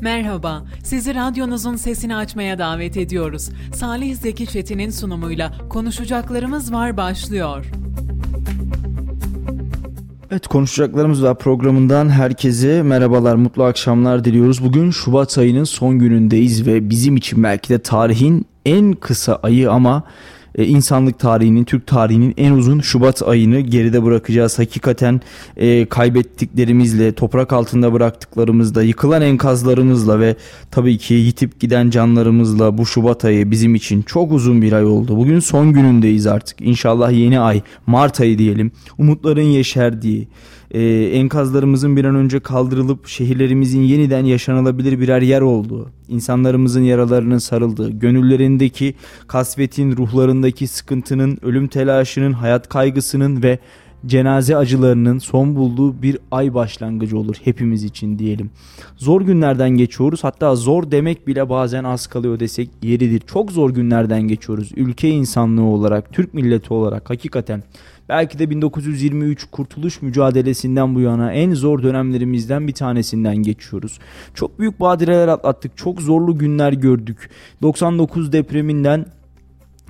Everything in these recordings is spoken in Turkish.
Merhaba, sizi radyonuzun sesini açmaya davet ediyoruz. Salih Zeki Çetin'in sunumuyla Konuşacaklarımız Var başlıyor. Evet konuşacaklarımız var programından herkese merhabalar mutlu akşamlar diliyoruz. Bugün Şubat ayının son günündeyiz ve bizim için belki de tarihin en kısa ayı ama e, insanlık tarihinin, Türk tarihinin en uzun Şubat ayını geride bırakacağız. Hakikaten e, kaybettiklerimizle, toprak altında bıraktıklarımızla, yıkılan enkazlarımızla ve tabii ki yitip giden canlarımızla bu Şubat ayı bizim için çok uzun bir ay oldu. Bugün son günündeyiz artık. İnşallah yeni ay, Mart ayı diyelim. Umutların yeşerdiği, e, enkazlarımızın bir an önce kaldırılıp şehirlerimizin yeniden yaşanılabilir birer yer olduğu, insanlarımızın yaralarının sarıldığı, gönüllerindeki kasvetin, ruhlarındaki sıkıntının, ölüm telaşının, hayat kaygısının ve cenaze acılarının son bulduğu bir ay başlangıcı olur hepimiz için diyelim. Zor günlerden geçiyoruz hatta zor demek bile bazen az kalıyor desek yeridir. Çok zor günlerden geçiyoruz ülke insanlığı olarak, Türk milleti olarak hakikaten. Belki de 1923 kurtuluş mücadelesinden bu yana en zor dönemlerimizden bir tanesinden geçiyoruz. Çok büyük badireler atlattık, çok zorlu günler gördük. 99 depreminden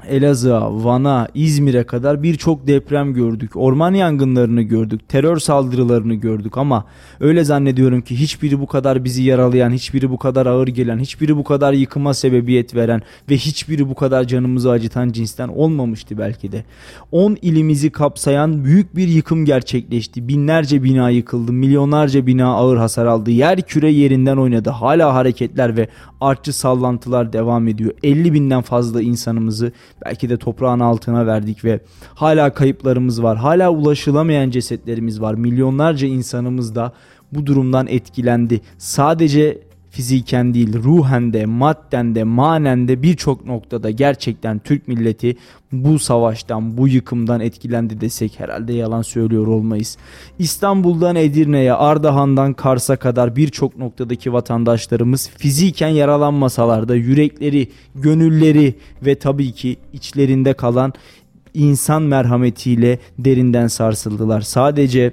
Elazığ'a, Van'a, İzmir'e kadar birçok deprem gördük. Orman yangınlarını gördük. Terör saldırılarını gördük ama öyle zannediyorum ki hiçbiri bu kadar bizi yaralayan, hiçbiri bu kadar ağır gelen, hiçbiri bu kadar yıkıma sebebiyet veren ve hiçbiri bu kadar canımızı acıtan cinsten olmamıştı belki de. 10 ilimizi kapsayan büyük bir yıkım gerçekleşti. Binlerce bina yıkıldı, milyonlarca bina ağır hasar aldı. Yer küre yerinden oynadı. Hala hareketler ve artçı sallantılar devam ediyor. 50 binden fazla insanımızı belki de toprağın altına verdik ve hala kayıplarımız var. Hala ulaşılamayan cesetlerimiz var. Milyonlarca insanımız da bu durumdan etkilendi. Sadece fiziken değil ruhen de madden de manen de birçok noktada gerçekten Türk milleti bu savaştan bu yıkımdan etkilendi desek herhalde yalan söylüyor olmayız. İstanbul'dan Edirne'ye Ardahan'dan Kars'a kadar birçok noktadaki vatandaşlarımız fiziken yaralanmasalar da yürekleri, gönülleri ve tabii ki içlerinde kalan insan merhametiyle derinden sarsıldılar. Sadece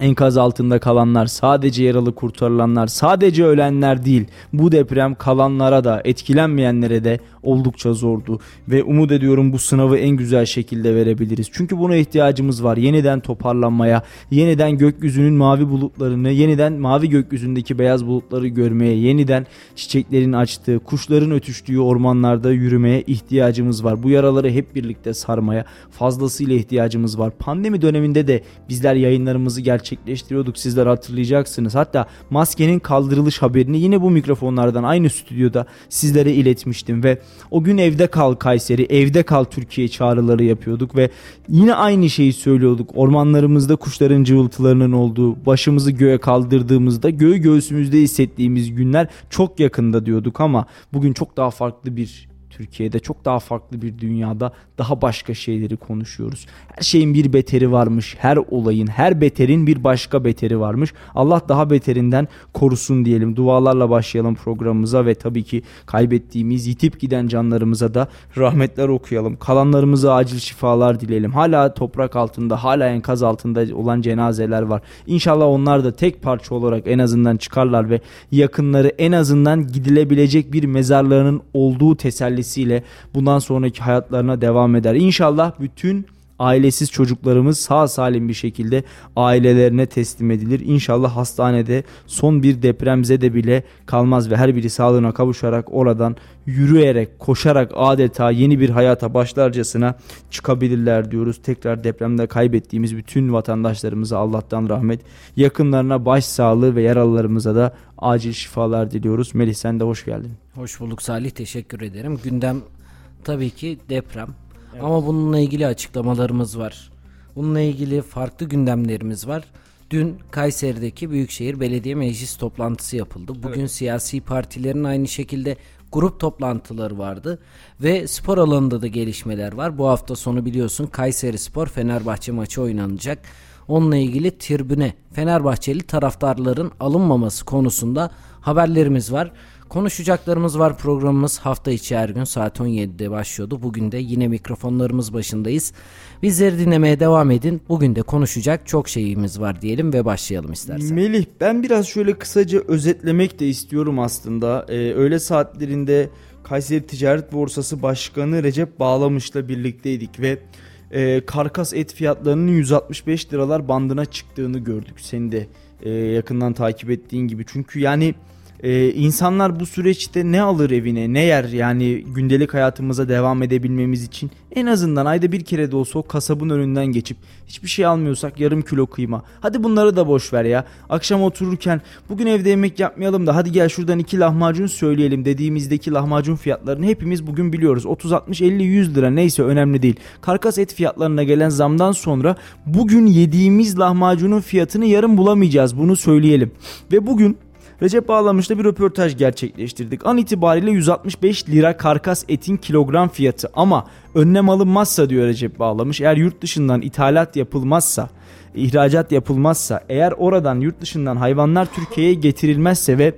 Enkaz altında kalanlar, sadece yaralı kurtarılanlar, sadece ölenler değil. Bu deprem kalanlara da, etkilenmeyenlere de oldukça zordu ve umut ediyorum bu sınavı en güzel şekilde verebiliriz. Çünkü buna ihtiyacımız var. Yeniden toparlanmaya, yeniden gökyüzünün mavi bulutlarını, yeniden mavi gökyüzündeki beyaz bulutları görmeye, yeniden çiçeklerin açtığı, kuşların ötüştüğü ormanlarda yürümeye ihtiyacımız var. Bu yaraları hep birlikte sarmaya fazlasıyla ihtiyacımız var. Pandemi döneminde de bizler yayınlarımızı gerçekleştiriyorduk. Sizler hatırlayacaksınız. Hatta maskenin kaldırılış haberini yine bu mikrofonlardan aynı stüdyoda sizlere iletmiştim ve o gün evde kal Kayseri, evde kal Türkiye çağrıları yapıyorduk ve yine aynı şeyi söylüyorduk. Ormanlarımızda kuşların cıvıltılarının olduğu, başımızı göğe kaldırdığımızda göğü göğsümüzde hissettiğimiz günler çok yakında diyorduk ama bugün çok daha farklı bir Türkiye'de çok daha farklı bir dünyada daha başka şeyleri konuşuyoruz. Her şeyin bir beteri varmış. Her olayın, her beterin bir başka beteri varmış. Allah daha beterinden korusun diyelim. Dualarla başlayalım programımıza ve tabii ki kaybettiğimiz, yitip giden canlarımıza da rahmetler okuyalım. Kalanlarımıza acil şifalar dileyelim. Hala toprak altında, hala enkaz altında olan cenazeler var. İnşallah onlar da tek parça olarak en azından çıkarlar ve yakınları en azından gidilebilecek bir mezarlarının olduğu teselli vesilesiyle bundan sonraki hayatlarına devam eder. İnşallah bütün ailesiz çocuklarımız sağ salim bir şekilde ailelerine teslim edilir. İnşallah hastanede son bir depremzede bile kalmaz ve her biri sağlığına kavuşarak oradan yürüyerek, koşarak adeta yeni bir hayata başlarcasına çıkabilirler diyoruz. Tekrar depremde kaybettiğimiz bütün vatandaşlarımıza Allah'tan rahmet, yakınlarına başsağlığı ve yaralılarımıza da acil şifalar diliyoruz. Melih sen de hoş geldin. Hoş bulduk Salih teşekkür ederim. Gündem tabii ki deprem. Evet. Ama bununla ilgili açıklamalarımız var. Bununla ilgili farklı gündemlerimiz var. Dün Kayseri'deki Büyükşehir Belediye Meclis toplantısı yapıldı. Bugün evet. siyasi partilerin aynı şekilde grup toplantıları vardı ve spor alanında da gelişmeler var. Bu hafta sonu biliyorsun Kayseri Spor Fenerbahçe maçı oynanacak. Onunla ilgili tribüne Fenerbahçeli taraftarların alınmaması konusunda haberlerimiz var. Konuşacaklarımız var programımız hafta içi her gün saat 17'de başlıyordu. Bugün de yine mikrofonlarımız başındayız. Bizleri dinlemeye devam edin. Bugün de konuşacak çok şeyimiz var diyelim ve başlayalım istersen. Melih ben biraz şöyle kısaca özetlemek de istiyorum aslında. Ee, öğle saatlerinde Kayseri Ticaret Borsası Başkanı Recep Bağlamış'la birlikteydik ve e, karkas et fiyatlarının 165 liralar bandına çıktığını gördük. Seni de e, yakından takip ettiğin gibi. Çünkü yani ee, insanlar bu süreçte ne alır evine ne yer yani gündelik hayatımıza devam edebilmemiz için en azından ayda bir kere de olsa o kasabın önünden geçip hiçbir şey almıyorsak yarım kilo kıyma. Hadi bunları da boş ver ya. Akşam otururken bugün evde yemek yapmayalım da hadi gel şuradan iki lahmacun söyleyelim dediğimizdeki lahmacun fiyatlarını hepimiz bugün biliyoruz. 30 60 50 100 lira neyse önemli değil. Karkas et fiyatlarına gelen zamdan sonra bugün yediğimiz lahmacunun fiyatını yarın bulamayacağız. Bunu söyleyelim. Ve bugün Recep Bağlamış'ta bir röportaj gerçekleştirdik. An itibariyle 165 lira karkas etin kilogram fiyatı ama önlem alınmazsa diyor Recep Bağlamış eğer yurt dışından ithalat yapılmazsa ihracat yapılmazsa eğer oradan yurt dışından hayvanlar Türkiye'ye getirilmezse ve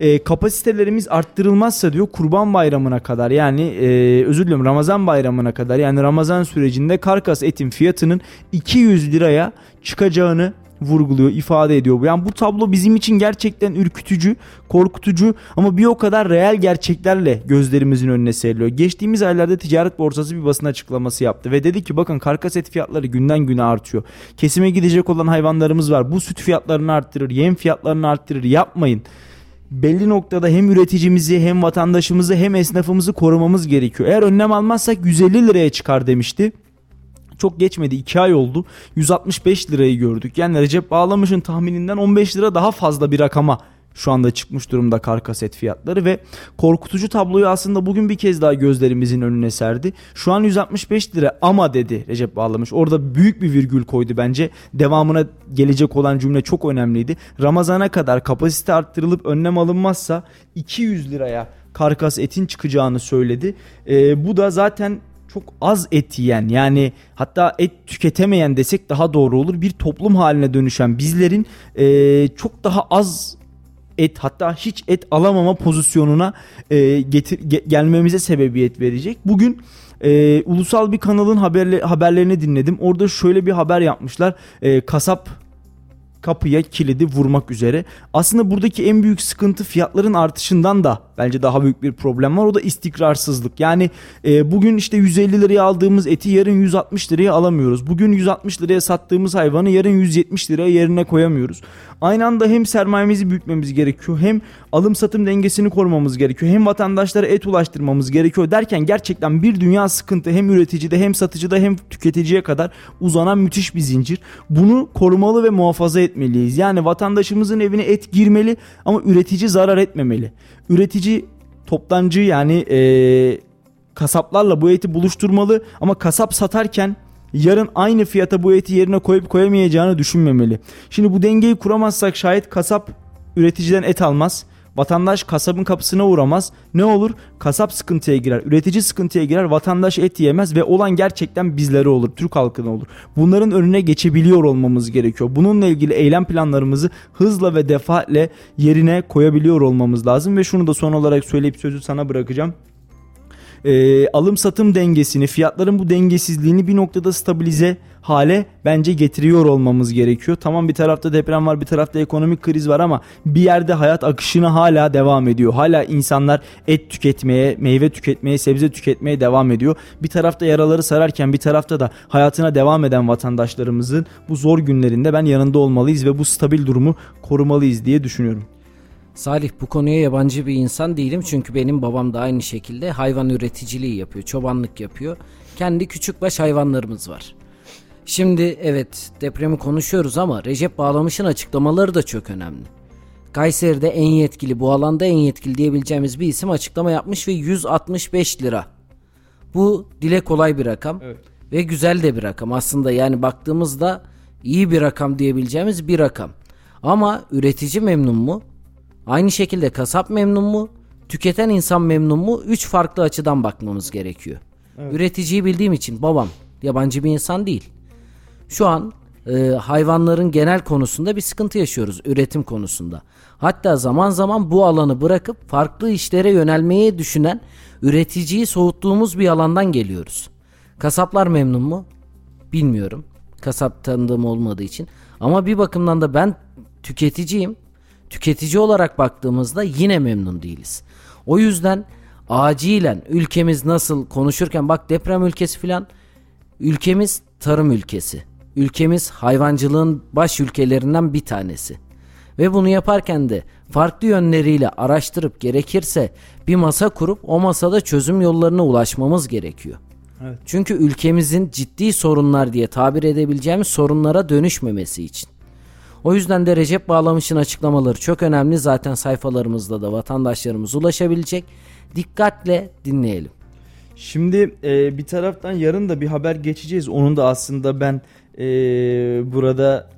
e, kapasitelerimiz arttırılmazsa diyor kurban bayramına kadar yani e, özür diliyorum Ramazan bayramına kadar yani Ramazan sürecinde karkas etin fiyatının 200 liraya çıkacağını vurguluyor, ifade ediyor. Yani bu tablo bizim için gerçekten ürkütücü, korkutucu ama bir o kadar reel gerçeklerle gözlerimizin önüne seriliyor. Geçtiğimiz aylarda ticaret borsası bir basın açıklaması yaptı ve dedi ki bakın karkas et fiyatları günden güne artıyor. Kesime gidecek olan hayvanlarımız var. Bu süt fiyatlarını arttırır, yem fiyatlarını arttırır. Yapmayın belli noktada hem üreticimizi hem vatandaşımızı hem esnafımızı korumamız gerekiyor. Eğer önlem almazsak 150 liraya çıkar demişti. Çok geçmedi 2 ay oldu. 165 lirayı gördük. Yani Recep Bağlamış'ın tahmininden 15 lira daha fazla bir rakama şu anda çıkmış durumda karkaset fiyatları ve korkutucu tabloyu aslında bugün bir kez daha gözlerimizin önüne serdi. Şu an 165 lira ama dedi Recep Bağlamış. Orada büyük bir virgül koydu bence. Devamına gelecek olan cümle çok önemliydi. Ramazana kadar kapasite arttırılıp önlem alınmazsa 200 liraya karkas etin çıkacağını söyledi. Ee, bu da zaten çok az et yiyen yani hatta et tüketemeyen desek daha doğru olur bir toplum haline dönüşen bizlerin e, çok daha az et hatta hiç et alamama pozisyonuna e, getir ge, gelmemize sebebiyet verecek. Bugün e, ulusal bir kanalın haberle, haberlerini dinledim. Orada şöyle bir haber yapmışlar. E, kasap kapıya kilidi vurmak üzere. Aslında buradaki en büyük sıkıntı fiyatların artışından da bence daha büyük bir problem var. O da istikrarsızlık. Yani e, bugün işte 150 liraya aldığımız eti yarın 160 liraya alamıyoruz. Bugün 160 liraya sattığımız hayvanı yarın 170 liraya yerine koyamıyoruz. Aynı anda hem sermayemizi büyütmemiz gerekiyor hem alım satım dengesini korumamız gerekiyor. Hem vatandaşlara et ulaştırmamız gerekiyor derken gerçekten bir dünya sıkıntı hem üreticide hem satıcıda hem tüketiciye kadar uzanan müthiş bir zincir. Bunu korumalı ve muhafaza etmeliyiz. Yani vatandaşımızın evine et girmeli ama üretici zarar etmemeli. Üretici toptancı yani ee, kasaplarla bu eti buluşturmalı ama kasap satarken yarın aynı fiyata bu eti yerine koyup koyamayacağını düşünmemeli. Şimdi bu dengeyi kuramazsak şayet kasap üreticiden et almaz. Vatandaş kasabın kapısına uğramaz. Ne olur? Kasap sıkıntıya girer, üretici sıkıntıya girer, vatandaş et yemez ve olan gerçekten bizlere olur, Türk halkına olur. Bunların önüne geçebiliyor olmamız gerekiyor. Bununla ilgili eylem planlarımızı hızla ve defaatle yerine koyabiliyor olmamız lazım ve şunu da son olarak söyleyip sözü sana bırakacağım e, alım satım dengesini, fiyatların bu dengesizliğini bir noktada stabilize hale bence getiriyor olmamız gerekiyor. Tamam bir tarafta deprem var, bir tarafta ekonomik kriz var ama bir yerde hayat akışına hala devam ediyor. Hala insanlar et tüketmeye, meyve tüketmeye, sebze tüketmeye devam ediyor. Bir tarafta yaraları sararken bir tarafta da hayatına devam eden vatandaşlarımızın bu zor günlerinde ben yanında olmalıyız ve bu stabil durumu korumalıyız diye düşünüyorum. Salih bu konuya yabancı bir insan değilim çünkü benim babam da aynı şekilde hayvan üreticiliği yapıyor, çobanlık yapıyor. Kendi küçükbaş hayvanlarımız var. Şimdi evet depremi konuşuyoruz ama Recep Bağlamış'ın açıklamaları da çok önemli. Kayseri'de en yetkili bu alanda en yetkili diyebileceğimiz bir isim açıklama yapmış ve 165 lira. Bu dile kolay bir rakam evet. ve güzel de bir rakam aslında yani baktığımızda iyi bir rakam diyebileceğimiz bir rakam. Ama üretici memnun mu? Aynı şekilde kasap memnun mu? Tüketen insan memnun mu? Üç farklı açıdan bakmamız gerekiyor. Evet. Üreticiyi bildiğim için babam yabancı bir insan değil. Şu an e, hayvanların genel konusunda bir sıkıntı yaşıyoruz üretim konusunda. Hatta zaman zaman bu alanı bırakıp farklı işlere yönelmeyi düşünen üreticiyi soğuttuğumuz bir alandan geliyoruz. Kasaplar memnun mu? Bilmiyorum. Kasap tanıdığım olmadığı için. Ama bir bakımdan da ben tüketiciyim. Tüketici olarak baktığımızda yine memnun değiliz. O yüzden acilen ülkemiz nasıl konuşurken bak deprem ülkesi filan ülkemiz tarım ülkesi. Ülkemiz hayvancılığın baş ülkelerinden bir tanesi. Ve bunu yaparken de farklı yönleriyle araştırıp gerekirse bir masa kurup o masada çözüm yollarına ulaşmamız gerekiyor. Evet. Çünkü ülkemizin ciddi sorunlar diye tabir edebileceğimiz sorunlara dönüşmemesi için. O yüzden de Recep Bağlamış'ın açıklamaları çok önemli. Zaten sayfalarımızda da vatandaşlarımız ulaşabilecek. Dikkatle dinleyelim. Şimdi e, bir taraftan yarın da bir haber geçeceğiz. Onun da aslında ben e, burada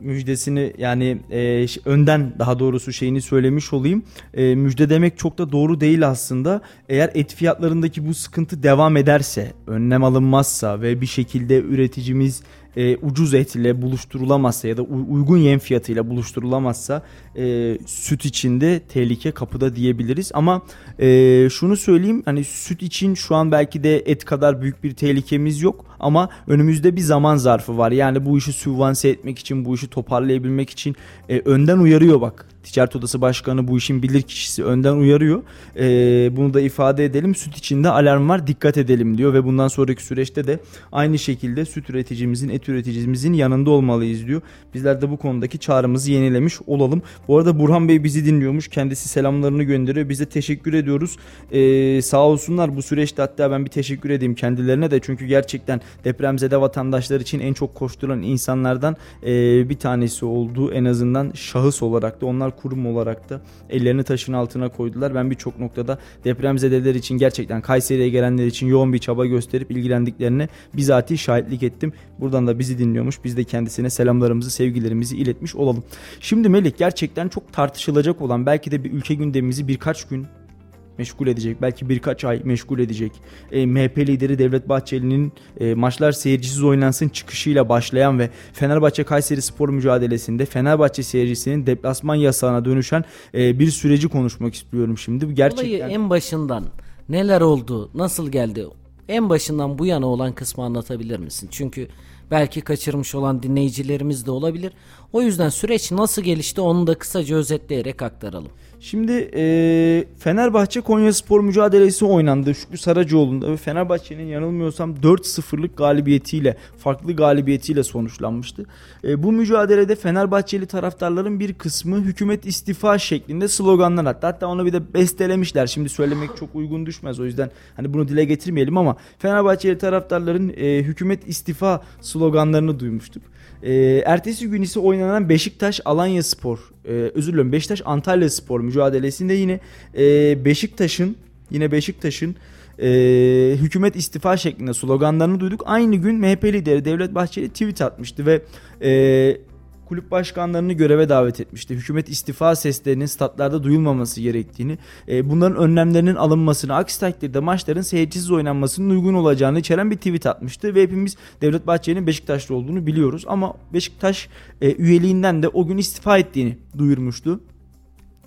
müjdesini yani e, önden daha doğrusu şeyini söylemiş olayım. E, müjde demek çok da doğru değil aslında. Eğer et fiyatlarındaki bu sıkıntı devam ederse, önlem alınmazsa ve bir şekilde üreticimiz e, ucuz etle buluşturulamazsa ya da uygun yem fiyatıyla buluşturulamazsa e, süt içinde tehlike kapıda diyebiliriz. Ama e, şunu söyleyeyim hani süt için şu an belki de et kadar büyük bir tehlikemiz yok ama önümüzde bir zaman zarfı var. Yani bu işi sübvanse etmek için bu işi toparlayabilmek için e, önden uyarıyor bak Ticaret Odası Başkanı bu işin bilir kişisi önden uyarıyor. E, bunu da ifade edelim. Süt içinde alarm var dikkat edelim diyor ve bundan sonraki süreçte de aynı şekilde süt üreticimizin, et üreticimizin yanında olmalıyız diyor. Bizler de bu konudaki çağrımızı yenilemiş olalım. Bu arada Burhan Bey bizi dinliyormuş. Kendisi selamlarını gönderiyor. Bize teşekkür ediyoruz. E, sağ olsunlar bu süreçte hatta ben bir teşekkür edeyim kendilerine de çünkü gerçekten depremzede vatandaşlar için en çok koşturan insanlardan e, bir tanesi oldu. En azından şahıs olarak da onlar kurum olarak da ellerini taşın altına koydular. Ben birçok noktada depremzedeler için gerçekten Kayseri'ye gelenler için yoğun bir çaba gösterip ilgilendiklerine bizatihi şahitlik ettim. Buradan da bizi dinliyormuş. Biz de kendisine selamlarımızı, sevgilerimizi iletmiş olalım. Şimdi Melik gerçekten çok tartışılacak olan belki de bir ülke gündemimizi birkaç gün meşgul edecek. Belki birkaç ay meşgul edecek. E, MHP lideri Devlet Bahçeli'nin e, maçlar seyircisiz oynansın çıkışıyla başlayan ve Fenerbahçe Kayseri Spor mücadelesinde Fenerbahçe seyircisinin deplasman yasağına dönüşen e, bir süreci konuşmak istiyorum şimdi. Gerçekten... Olayı en başından neler oldu, nasıl geldi? En başından bu yana olan kısmı anlatabilir misin? Çünkü belki kaçırmış olan dinleyicilerimiz de olabilir. O yüzden süreç nasıl gelişti onu da kısaca özetleyerek aktaralım. Şimdi e, Fenerbahçe Konya Spor mücadelesi oynandı Şükrü Saracoğlu'nda ve Fenerbahçe'nin yanılmıyorsam 4-0'lık galibiyetiyle farklı galibiyetiyle sonuçlanmıştı. E, bu mücadelede Fenerbahçeli taraftarların bir kısmı hükümet istifa şeklinde sloganlar attı. Hatta onu bir de bestelemişler. Şimdi söylemek çok uygun düşmez o yüzden hani bunu dile getirmeyelim ama Fenerbahçeli taraftarların e, hükümet istifa sloganlarını duymuştuk. E, ertesi gün ise oynanan Beşiktaş Alanya Spor, e, özür dilerim Beşiktaş Antalya Spor mücadelesinde yine e, Beşiktaş'ın yine Beşiktaş'ın e, hükümet istifa şeklinde sloganlarını duyduk. Aynı gün MHP lideri Devlet Bahçeli tweet atmıştı ve e, kulüp başkanlarını göreve davet etmişti. Hükümet istifa seslerinin statlarda duyulmaması gerektiğini, e, bunların önlemlerinin alınmasını, aksi takdirde maçların seyircisiz oynanmasının uygun olacağını içeren bir tweet atmıştı ve hepimiz Devlet Bahçeli'nin Beşiktaşlı olduğunu biliyoruz ama Beşiktaş e, üyeliğinden de o gün istifa ettiğini duyurmuştu.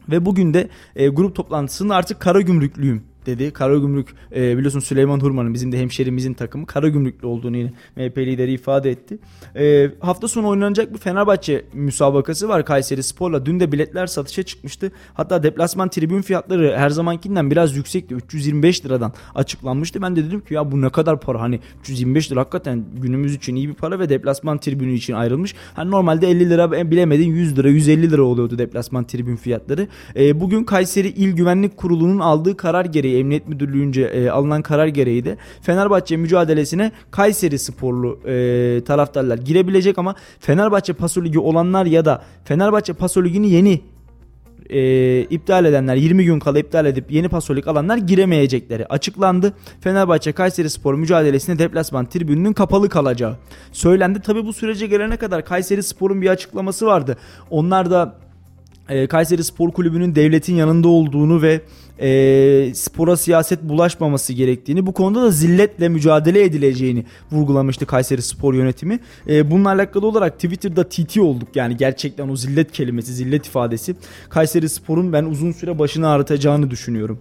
Ve bugün de e, grup toplantısında artık kara gümrüklüyüm dedi. Karagümrük e, biliyorsun Süleyman Hurman'ın bizim de hemşerimizin takımı Karagümrüklü olduğunu yine MHP lideri ifade etti. E, hafta sonu oynanacak bir Fenerbahçe müsabakası var Kayseri Spor'la. Dün de biletler satışa çıkmıştı. Hatta deplasman tribün fiyatları her zamankinden biraz yüksekti. 325 liradan açıklanmıştı. Ben de dedim ki ya bu ne kadar para hani 325 lira hakikaten günümüz için iyi bir para ve deplasman tribünü için ayrılmış. Hani normalde 50 lira bilemedin 100 lira 150 lira oluyordu deplasman tribün fiyatları. E, bugün Kayseri İl Güvenlik Kurulu'nun aldığı karar gereği gereği Emniyet Müdürlüğü'nce e, alınan karar gereği de Fenerbahçe mücadelesine Kayseri sporlu e, taraftarlar girebilecek ama Fenerbahçe Paso Ligi olanlar ya da Fenerbahçe Paso Ligi'ni yeni e, iptal edenler 20 gün kala iptal edip yeni pasolik alanlar giremeyecekleri açıklandı. Fenerbahçe Kayseri Spor mücadelesine deplasman tribününün kapalı kalacağı söylendi. Tabi bu sürece gelene kadar Kayseri Spor'un bir açıklaması vardı. Onlar da e, Kayseri Spor Kulübü'nün devletin yanında olduğunu ve e, spora siyaset bulaşmaması gerektiğini bu konuda da zilletle mücadele edileceğini vurgulamıştı Kayseri Spor yönetimi. E, bununla alakalı olarak Twitter'da TT olduk yani gerçekten o zillet kelimesi zillet ifadesi Kayseri Spor'un ben uzun süre başını ağrıtacağını düşünüyorum.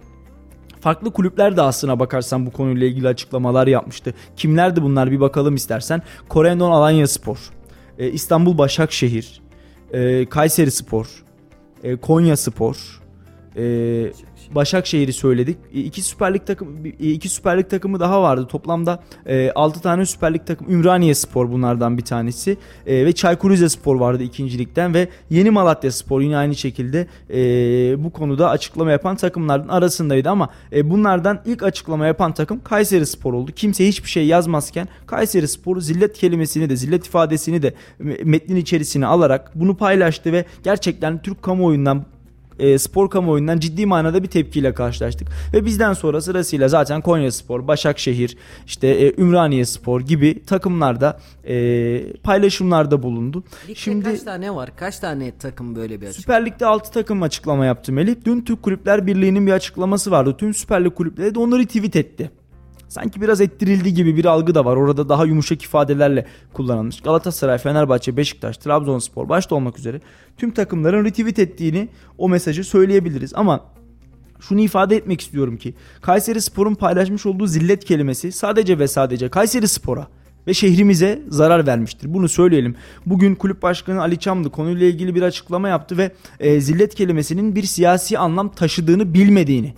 Farklı kulüpler de aslına bakarsan bu konuyla ilgili açıklamalar yapmıştı. Kimlerdi bunlar bir bakalım istersen. Korendon Alanya Spor, e, İstanbul Başakşehir, e, Kayseri Spor, e, Konya Spor, Başakşehir'i söyledik. İki Süper Lig takım iki Süper Lig takımı daha vardı. Toplamda e, 6 tane Süper Lig takım Ümraniye Spor bunlardan bir tanesi. E, ve Çaykur Rizespor vardı ikincilikten ve Yeni Malatya Spor yine aynı şekilde e, bu konuda açıklama yapan takımlardan arasındaydı ama e, bunlardan ilk açıklama yapan takım Kayseri Spor oldu. Kimse hiçbir şey yazmazken Kayseri Spor zillet kelimesini de zillet ifadesini de metnin içerisine alarak bunu paylaştı ve gerçekten Türk kamuoyundan e, spor kamuoyundan ciddi manada bir tepkiyle karşılaştık. Ve bizden sonra sırasıyla zaten Konya Spor, Başakşehir, işte e, Ümraniye Spor gibi takımlarda e, paylaşımlarda bulundu. Ligde Şimdi kaç tane var? Kaç tane takım böyle bir açıklama? Süper Lig'de 6 takım açıklama yaptı Melih. Dün Türk Kulüpler Birliği'nin bir açıklaması vardı. Tüm Süper Lig kulüpleri de onları tweet etti sanki biraz ettirildi gibi bir algı da var. Orada daha yumuşak ifadelerle kullanılmış. Galatasaray, Fenerbahçe, Beşiktaş, Trabzonspor başta olmak üzere tüm takımların retweet ettiğini o mesajı söyleyebiliriz. Ama şunu ifade etmek istiyorum ki Kayseri Spor'un paylaşmış olduğu zillet kelimesi sadece ve sadece Kayseri Spor'a ve şehrimize zarar vermiştir. Bunu söyleyelim. Bugün kulüp başkanı Ali Çamlı konuyla ilgili bir açıklama yaptı ve e, zillet kelimesinin bir siyasi anlam taşıdığını bilmediğini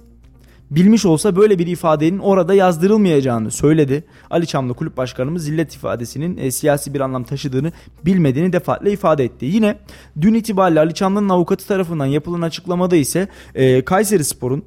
bilmiş olsa böyle bir ifadenin orada yazdırılmayacağını söyledi. Ali Çamlı kulüp başkanımız zillet ifadesinin e, siyasi bir anlam taşıdığını bilmediğini defaatle ifade etti. Yine dün itibariyle Ali Çamlı'nın avukatı tarafından yapılan açıklamada ise e, Kayseri Spor'un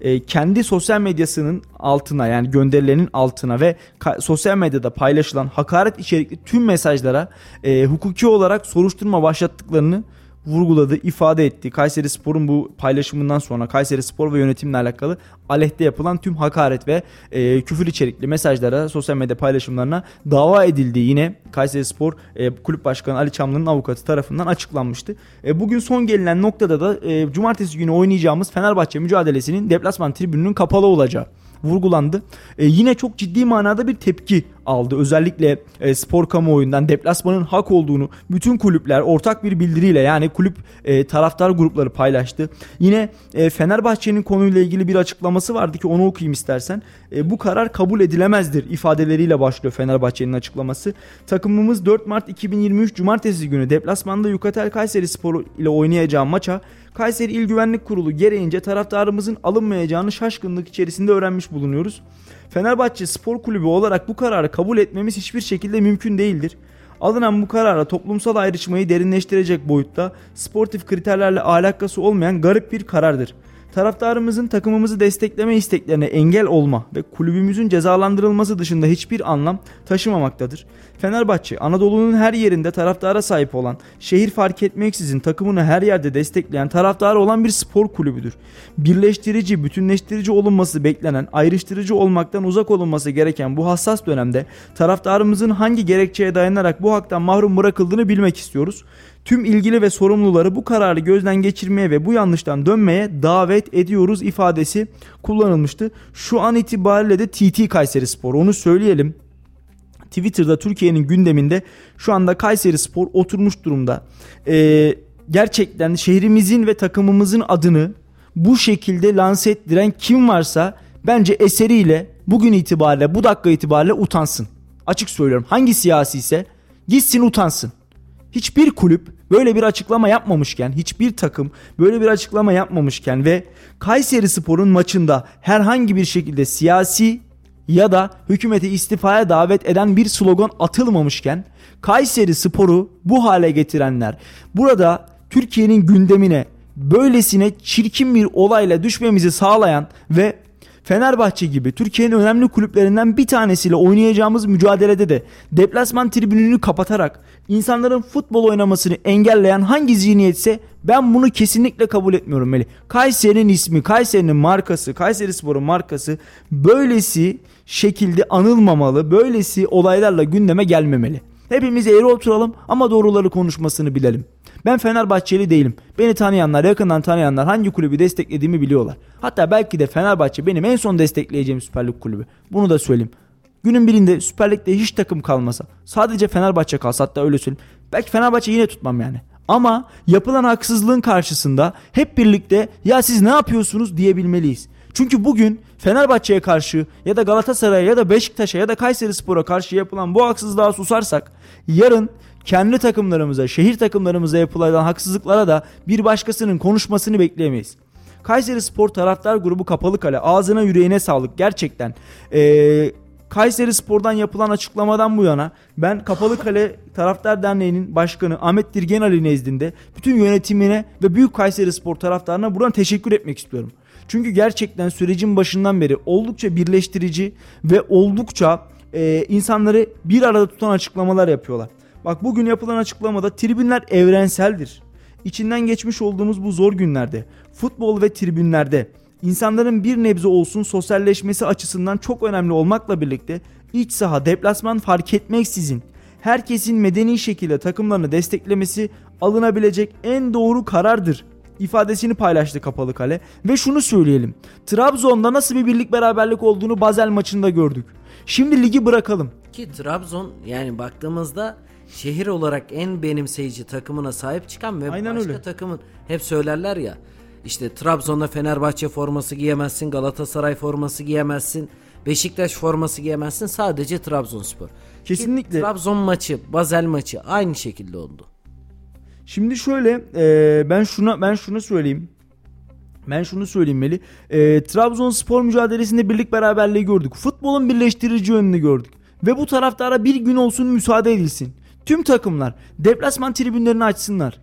e, kendi sosyal medyasının altına yani gönderilerinin altına ve sosyal medyada paylaşılan hakaret içerikli tüm mesajlara e, hukuki olarak soruşturma başlattıklarını vurguladı, ifade etti. Kayseri Spor'un bu paylaşımından sonra Kayseri Spor ve yönetimle alakalı aleyhte yapılan tüm hakaret ve e, küfür içerikli mesajlara, sosyal medya paylaşımlarına dava edildiği yine Kayseri Spor e, Kulüp Başkanı Ali Çamlı'nın avukatı tarafından açıklanmıştı. E, bugün son gelinen noktada da e, cumartesi günü oynayacağımız Fenerbahçe mücadelesinin deplasman tribününün kapalı olacağı vurgulandı. E, yine çok ciddi manada bir tepki aldı. Özellikle e, spor kamuoyundan deplasmanın hak olduğunu bütün kulüpler ortak bir bildiriyle yani kulüp e, taraftar grupları paylaştı. Yine e, Fenerbahçe'nin konuyla ilgili bir açıklaması vardı ki onu okuyayım istersen. E, bu karar kabul edilemezdir ifadeleriyle başlıyor Fenerbahçe'nin açıklaması. Takımımız 4 Mart 2023 Cumartesi günü deplasmanda Yukatel Kayseri Spor ile oynayacağı maça Kayseri İl Güvenlik Kurulu gereğince taraftarımızın alınmayacağını şaşkınlık içerisinde öğrenmiş bulunuyoruz. Fenerbahçe Spor Kulübü olarak bu kararı kabul etmemiz hiçbir şekilde mümkün değildir. Alınan bu karara toplumsal ayrışmayı derinleştirecek boyutta sportif kriterlerle alakası olmayan garip bir karardır taraftarımızın takımımızı destekleme isteklerine engel olma ve kulübümüzün cezalandırılması dışında hiçbir anlam taşımamaktadır. Fenerbahçe, Anadolu'nun her yerinde taraftara sahip olan, şehir fark etmeksizin takımını her yerde destekleyen taraftarı olan bir spor kulübüdür. Birleştirici, bütünleştirici olunması beklenen, ayrıştırıcı olmaktan uzak olunması gereken bu hassas dönemde taraftarımızın hangi gerekçeye dayanarak bu haktan mahrum bırakıldığını bilmek istiyoruz tüm ilgili ve sorumluları bu kararı gözden geçirmeye ve bu yanlıştan dönmeye davet ediyoruz ifadesi kullanılmıştı. Şu an itibariyle de TT Kayseri Spor onu söyleyelim. Twitter'da Türkiye'nin gündeminde şu anda Kayseri Spor oturmuş durumda. Ee, gerçekten şehrimizin ve takımımızın adını bu şekilde lanse ettiren kim varsa bence eseriyle bugün itibariyle bu dakika itibariyle utansın. Açık söylüyorum hangi siyasi ise gitsin utansın. Hiçbir kulüp böyle bir açıklama yapmamışken, hiçbir takım böyle bir açıklama yapmamışken ve Kayseri Spor'un maçında herhangi bir şekilde siyasi ya da hükümeti istifaya davet eden bir slogan atılmamışken Kayseri Spor'u bu hale getirenler burada Türkiye'nin gündemine böylesine çirkin bir olayla düşmemizi sağlayan ve Fenerbahçe gibi Türkiye'nin önemli kulüplerinden bir tanesiyle oynayacağımız mücadelede de deplasman tribününü kapatarak insanların futbol oynamasını engelleyen hangi zihniyetse ben bunu kesinlikle kabul etmiyorum Melih. Kayseri'nin ismi, Kayseri'nin markası, Kayseri Spor'un markası böylesi şekilde anılmamalı, böylesi olaylarla gündeme gelmemeli. Hepimiz eğri oturalım ama doğruları konuşmasını bilelim. Ben Fenerbahçeli değilim. Beni tanıyanlar, yakından tanıyanlar hangi kulübü desteklediğimi biliyorlar. Hatta belki de Fenerbahçe benim en son destekleyeceğim Süper Lig kulübü. Bunu da söyleyeyim. Günün birinde Süper Lig'de hiç takım kalmasa, sadece Fenerbahçe kalsa hatta öyle söyleyeyim. Belki Fenerbahçe yine tutmam yani. Ama yapılan haksızlığın karşısında hep birlikte ya siz ne yapıyorsunuz diyebilmeliyiz. Çünkü bugün Fenerbahçe'ye karşı ya da Galatasaray'a ya da Beşiktaş'a ya da Kayseri Spor'a karşı yapılan bu haksızlığa susarsak yarın kendi takımlarımıza, şehir takımlarımıza yapılan haksızlıklara da bir başkasının konuşmasını bekleyemeyiz. Kayseri Spor taraftar grubu kapalı kale. Ağzına yüreğine sağlık gerçekten. Ee, Kayseri Spor'dan yapılan açıklamadan bu yana ben Kapalı Kale Taraftar Derneği'nin başkanı Ahmet Dirgen Ali nezdinde bütün yönetimine ve Büyük Kayseri Spor taraftarına buradan teşekkür etmek istiyorum. Çünkü gerçekten sürecin başından beri oldukça birleştirici ve oldukça e, insanları bir arada tutan açıklamalar yapıyorlar. Bak bugün yapılan açıklamada tribünler evrenseldir. İçinden geçmiş olduğumuz bu zor günlerde futbol ve tribünlerde insanların bir nebze olsun sosyalleşmesi açısından çok önemli olmakla birlikte iç saha deplasman fark etmeksizin herkesin medeni şekilde takımlarını desteklemesi alınabilecek en doğru karardır ifadesini paylaştı Kapalı Kale ve şunu söyleyelim. Trabzon'da nasıl bir birlik beraberlik olduğunu Basel maçında gördük. Şimdi ligi bırakalım. Ki Trabzon yani baktığımızda şehir olarak en benimseyici takımına sahip çıkan ve Aynen başka öyle. takımın hep söylerler ya işte Trabzon'da Fenerbahçe forması giyemezsin, Galatasaray forması giyemezsin, Beşiktaş forması giyemezsin sadece Trabzonspor. Kesinlikle. Ki Trabzon maçı, Basel maçı aynı şekilde oldu. Şimdi şöyle e, ben şuna ben şunu söyleyeyim. Ben şunu söyleyeyim Meli. E, Trabzonspor mücadelesinde birlik beraberliği gördük. Futbolun birleştirici yönünü gördük. Ve bu taraftara bir gün olsun müsaade edilsin. Tüm takımlar deplasman tribünlerini açsınlar.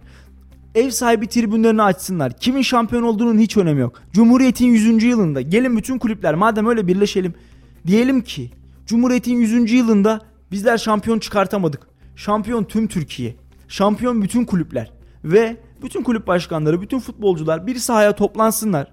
Ev sahibi tribünlerini açsınlar. Kimin şampiyon olduğunun hiç önemi yok. Cumhuriyet'in 100. yılında gelin bütün kulüpler madem öyle birleşelim. Diyelim ki Cumhuriyet'in 100. yılında bizler şampiyon çıkartamadık. Şampiyon tüm Türkiye. Şampiyon bütün kulüpler. Ve bütün kulüp başkanları, bütün futbolcular bir sahaya toplansınlar.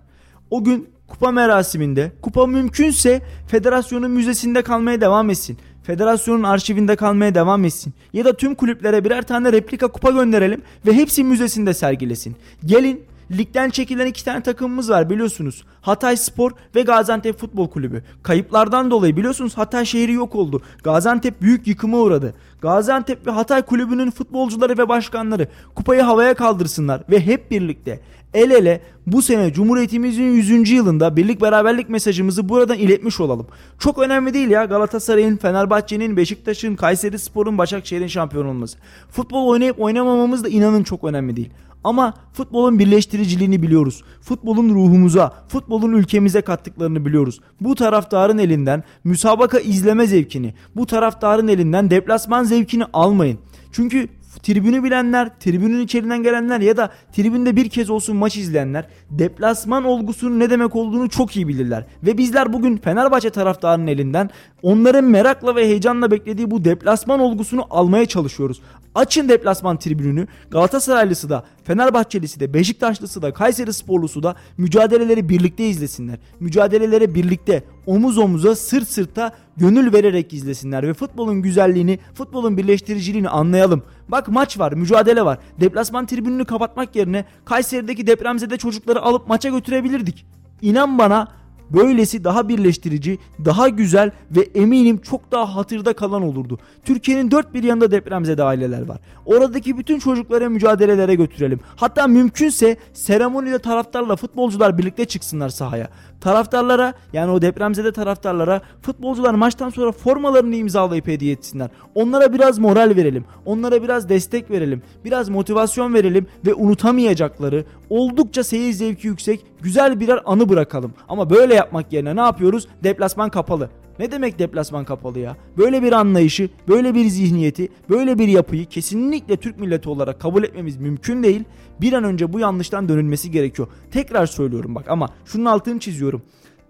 O gün kupa merasiminde, kupa mümkünse federasyonun müzesinde kalmaya devam etsin. Federasyonun arşivinde kalmaya devam etsin. Ya da tüm kulüplere birer tane replika kupa gönderelim ve hepsi müzesinde sergilesin. Gelin Ligden çekilen iki tane takımımız var biliyorsunuz. Hatay Spor ve Gaziantep Futbol Kulübü. Kayıplardan dolayı biliyorsunuz Hatay şehri yok oldu. Gaziantep büyük yıkıma uğradı. Gaziantep ve Hatay Kulübü'nün futbolcuları ve başkanları kupayı havaya kaldırsınlar ve hep birlikte el ele bu sene Cumhuriyetimizin 100. yılında birlik beraberlik mesajımızı buradan iletmiş olalım. Çok önemli değil ya Galatasaray'ın, Fenerbahçe'nin, Beşiktaş'ın, Kayseri Spor'un, Başakşehir'in şampiyon olması. Futbol oynayıp oynamamamız da inanın çok önemli değil. Ama futbolun birleştiriciliğini biliyoruz. Futbolun ruhumuza, futbolun ülkemize kattıklarını biliyoruz. Bu taraftarın elinden müsabaka izleme zevkini, bu taraftarın elinden deplasman zevkini almayın. Çünkü tribünü bilenler, tribünün içerisinden gelenler ya da tribünde bir kez olsun maç izleyenler deplasman olgusunun ne demek olduğunu çok iyi bilirler. Ve bizler bugün Fenerbahçe taraftarının elinden onların merakla ve heyecanla beklediği bu deplasman olgusunu almaya çalışıyoruz. Açın deplasman tribününü. Galatasaraylısı da, Fenerbahçelisi de, Beşiktaşlısı da, Kayseri Sporlusu da mücadeleleri birlikte izlesinler. Mücadeleleri birlikte, omuz omuza, sırt sırta gönül vererek izlesinler ve futbolun güzelliğini, futbolun birleştiriciliğini anlayalım. Bak maç var, mücadele var. Deplasman tribününü kapatmak yerine Kayseri'deki depremzede çocukları alıp maça götürebilirdik. İnan bana Böylesi daha birleştirici, daha güzel ve eminim çok daha hatırda kalan olurdu. Türkiye'nin dört bir yanında depremzede aileler var. Oradaki bütün çocuklara mücadelelere götürelim. Hatta mümkünse seremonide taraftarla futbolcular birlikte çıksınlar sahaya. Taraftarlara yani o depremzede taraftarlara futbolcular maçtan sonra formalarını imzalayıp hediye etsinler. Onlara biraz moral verelim. Onlara biraz destek verelim. Biraz motivasyon verelim ve unutamayacakları oldukça seyir zevki yüksek güzel birer anı bırakalım. Ama böyle yapmak yerine ne yapıyoruz? Deplasman kapalı. Ne demek deplasman kapalı ya? Böyle bir anlayışı, böyle bir zihniyeti, böyle bir yapıyı kesinlikle Türk milleti olarak kabul etmemiz mümkün değil. Bir an önce bu yanlıştan dönülmesi gerekiyor. Tekrar söylüyorum bak ama şunun altını çiziyorum.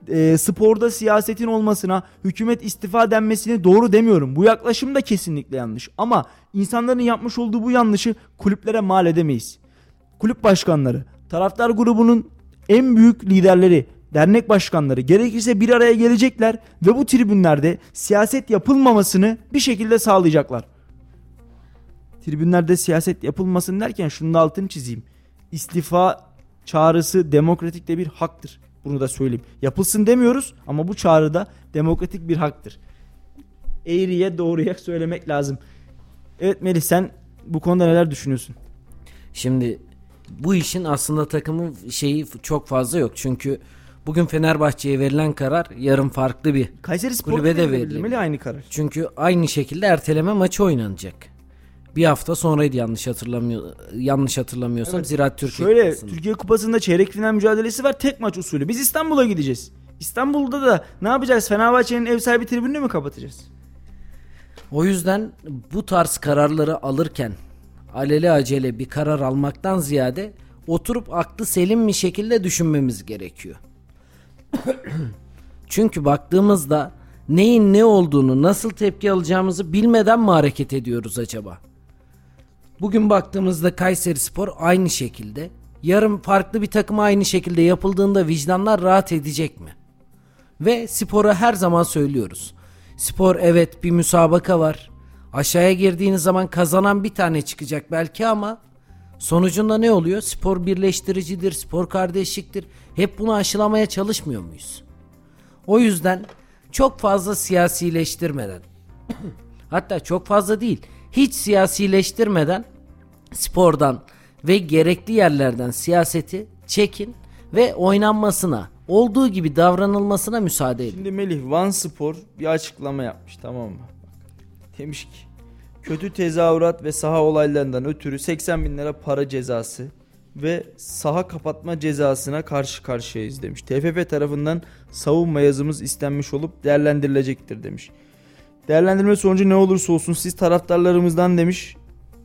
E, sporda siyasetin olmasına, hükümet istifa denmesini doğru demiyorum. Bu yaklaşım da kesinlikle yanlış. Ama insanların yapmış olduğu bu yanlışı kulüplere mal edemeyiz. Kulüp başkanları, taraftar grubunun en büyük liderleri, dernek başkanları gerekirse bir araya gelecekler ve bu tribünlerde siyaset yapılmamasını bir şekilde sağlayacaklar. tribünlerde siyaset yapılmasın derken şunun da altını çizeyim. İstifa çağrısı demokratik de bir haktır. Bunu da söyleyeyim. Yapılsın demiyoruz ama bu çağrı da demokratik bir haktır. Eğriye doğruya söylemek lazım. Evet Melih sen bu konuda neler düşünüyorsun? Şimdi bu işin aslında takımın şeyi çok fazla yok. Çünkü bugün Fenerbahçe'ye verilen karar yarın farklı bir Kayseri Spor kulübe de verilmeli aynı karar. Çünkü aynı şekilde erteleme maçı oynanacak. Bir hafta sonraydı yanlış hatırlamıyor yanlış hatırlamıyorsam Evet. Ziraat Türkiye Şöyle Kupası'nda. Türkiye Kupası'nda çeyrek final mücadelesi var tek maç usulü. Biz İstanbul'a gideceğiz. İstanbul'da da ne yapacağız? Fenerbahçe'nin ev sahibi tribününü mü kapatacağız? O yüzden bu tarz kararları alırken alele acele bir karar almaktan ziyade oturup aklı selim bir şekilde düşünmemiz gerekiyor. Çünkü baktığımızda neyin ne olduğunu, nasıl tepki alacağımızı bilmeden mi hareket ediyoruz acaba? Bugün baktığımızda Kayseri Spor aynı şekilde. Yarın farklı bir takım aynı şekilde yapıldığında vicdanlar rahat edecek mi? Ve spora her zaman söylüyoruz. Spor evet bir müsabaka var. Aşağıya girdiğiniz zaman kazanan bir tane çıkacak belki ama sonucunda ne oluyor? Spor birleştiricidir, spor kardeşliktir. Hep bunu aşılamaya çalışmıyor muyuz? O yüzden çok fazla siyasileştirmeden hatta çok fazla değil hiç siyasileştirmeden spordan ve gerekli yerlerden siyaseti çekin ve oynanmasına olduğu gibi davranılmasına müsaade edin. Şimdi Melih Van Spor bir açıklama yapmış tamam mı? Ki kötü tezahürat ve saha olaylarından ötürü 80 bin lira para cezası ve saha kapatma cezasına karşı karşıyayız demiş. TFF tarafından savunma yazımız istenmiş olup değerlendirilecektir demiş. Değerlendirme sonucu ne olursa olsun siz taraftarlarımızdan demiş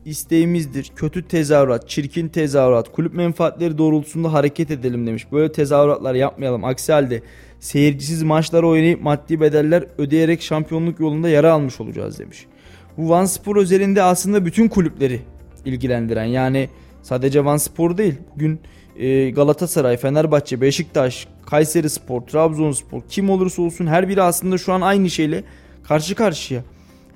isteğimizdir. Kötü tezahürat, çirkin tezahürat, kulüp menfaatleri doğrultusunda hareket edelim demiş. Böyle tezahüratlar yapmayalım. Aksi halde seyircisiz maçlar oynayıp maddi bedeller ödeyerek şampiyonluk yolunda yara almış olacağız demiş. Bu Van Spor özelinde aslında bütün kulüpleri ilgilendiren yani sadece Van Spor değil. Bugün e, Galatasaray, Fenerbahçe, Beşiktaş, Kayseri Spor, Trabzonspor kim olursa olsun her biri aslında şu an aynı şeyle karşı karşıya.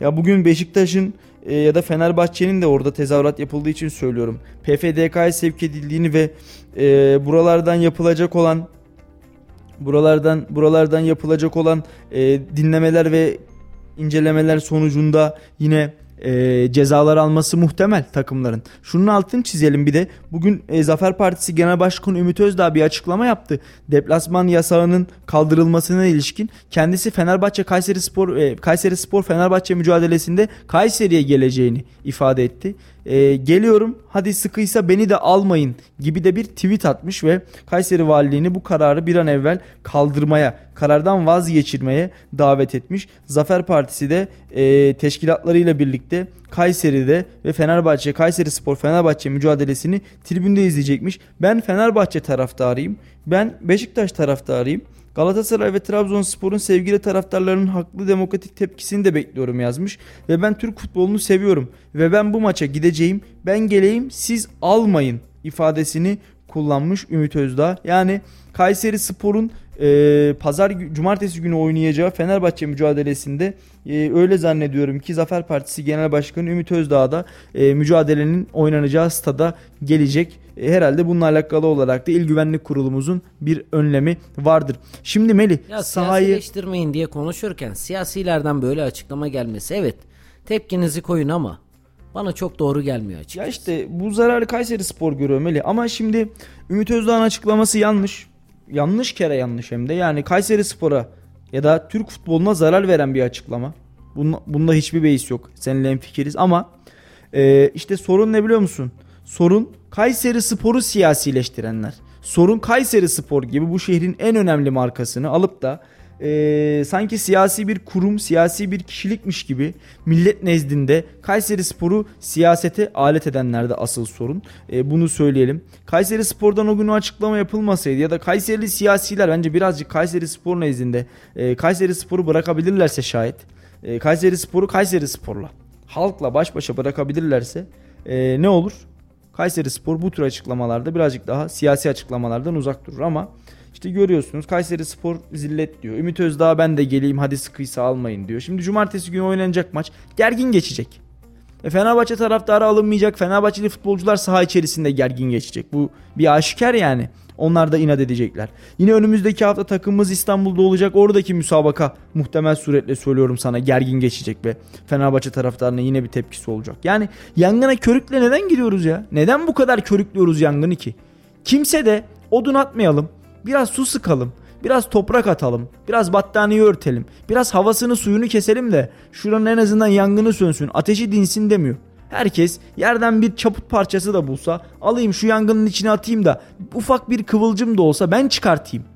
Ya bugün Beşiktaş'ın e, ya da Fenerbahçe'nin de orada tezahürat yapıldığı için söylüyorum. PFDK'ya sevk edildiğini ve e, buralardan yapılacak olan buralardan buralardan yapılacak olan e, dinlemeler ve incelemeler sonucunda yine e, cezalar alması muhtemel takımların. Şunun altını çizelim bir de. Bugün e, Zafer Partisi Genel Başkanı Ümit Özdağ bir açıklama yaptı. Deplasman yasağının kaldırılmasına ilişkin kendisi Fenerbahçe Kayseri Spor e, Kayseri Spor Fenerbahçe mücadelesinde Kayseri'ye geleceğini ifade etti. E, geliyorum hadi sıkıysa beni de almayın gibi de bir tweet atmış ve Kayseri Valiliğini bu kararı bir an evvel kaldırmaya, karardan vazgeçirmeye davet etmiş. Zafer Partisi de e, teşkilatlarıyla birlikte Kayseri'de ve Fenerbahçe, Kayseri Spor Fenerbahçe mücadelesini tribünde izleyecekmiş. Ben Fenerbahçe taraftarıyım. Ben Beşiktaş taraftarıyım. Galatasaray ve Trabzonspor'un sevgili taraftarlarının haklı demokratik tepkisini de bekliyorum yazmış. Ve ben Türk futbolunu seviyorum. Ve ben bu maça gideceğim. Ben geleyim siz almayın ifadesini kullanmış Ümit Özdağ. Yani Kayseri Spor'un e, pazar cumartesi günü oynayacağı Fenerbahçe mücadelesinde e, öyle zannediyorum ki Zafer Partisi Genel Başkanı Ümit Özdağ da e, mücadelenin oynanacağı stada gelecek. E, herhalde bununla alakalı olarak da İl Güvenlik Kurulumuzun bir önlemi vardır. Şimdi Melih Ya sahayı siyasileştirmeyin diye konuşurken siyasilerden böyle açıklama gelmesi evet tepkinizi koyun ama bana çok doğru gelmiyor açıkçası. Ya işte bu zararı Kayseri Spor görüyor Melih. Ama şimdi Ümit Özdağ'ın açıklaması yanlış. Yanlış kere yanlış hem de. Yani Kayseri Spor'a ya da Türk futboluna zarar veren bir açıklama. Bunda, bunda hiçbir beis yok. Seninle hemfikiriz ama e, işte sorun ne biliyor musun? Sorun Kayseri Spor'u siyasileştirenler. Sorun Kayseri Spor gibi bu şehrin en önemli markasını alıp da e, sanki siyasi bir kurum, siyasi bir kişilikmiş gibi millet nezdinde Kayseri Spor'u siyasete alet edenlerde asıl sorun. E, bunu söyleyelim. Kayseri Spor'dan o gün o açıklama yapılmasaydı ya da Kayserili siyasiler bence birazcık Kayseri Spor nezdinde e, Kayseri Spor'u bırakabilirlerse şayet e, Kayseri Spor'u Kayseri Spor'la halkla baş başa bırakabilirlerse e, ne olur? Kayseri Spor bu tür açıklamalarda birazcık daha siyasi açıklamalardan uzak durur ama işte görüyorsunuz Kayseri Spor zillet diyor. Ümit Özdağ ben de geleyim hadi sıkıysa almayın diyor. Şimdi cumartesi günü oynanacak maç gergin geçecek. E Fenerbahçe taraftarı alınmayacak. Fenerbahçeli futbolcular saha içerisinde gergin geçecek. Bu bir aşikar yani. Onlar da inat edecekler. Yine önümüzdeki hafta takımımız İstanbul'da olacak. Oradaki müsabaka muhtemel suretle söylüyorum sana gergin geçecek ve Fenerbahçe taraftarına yine bir tepkisi olacak. Yani yangına körükle neden gidiyoruz ya? Neden bu kadar körüklüyoruz yangını ki? Kimse de odun atmayalım. Biraz su sıkalım. Biraz toprak atalım. Biraz battaniye örtelim. Biraz havasını suyunu keselim de şuranın en azından yangını sönsün. Ateşi dinsin demiyor. Herkes yerden bir çaput parçası da bulsa alayım şu yangının içine atayım da ufak bir kıvılcım da olsa ben çıkartayım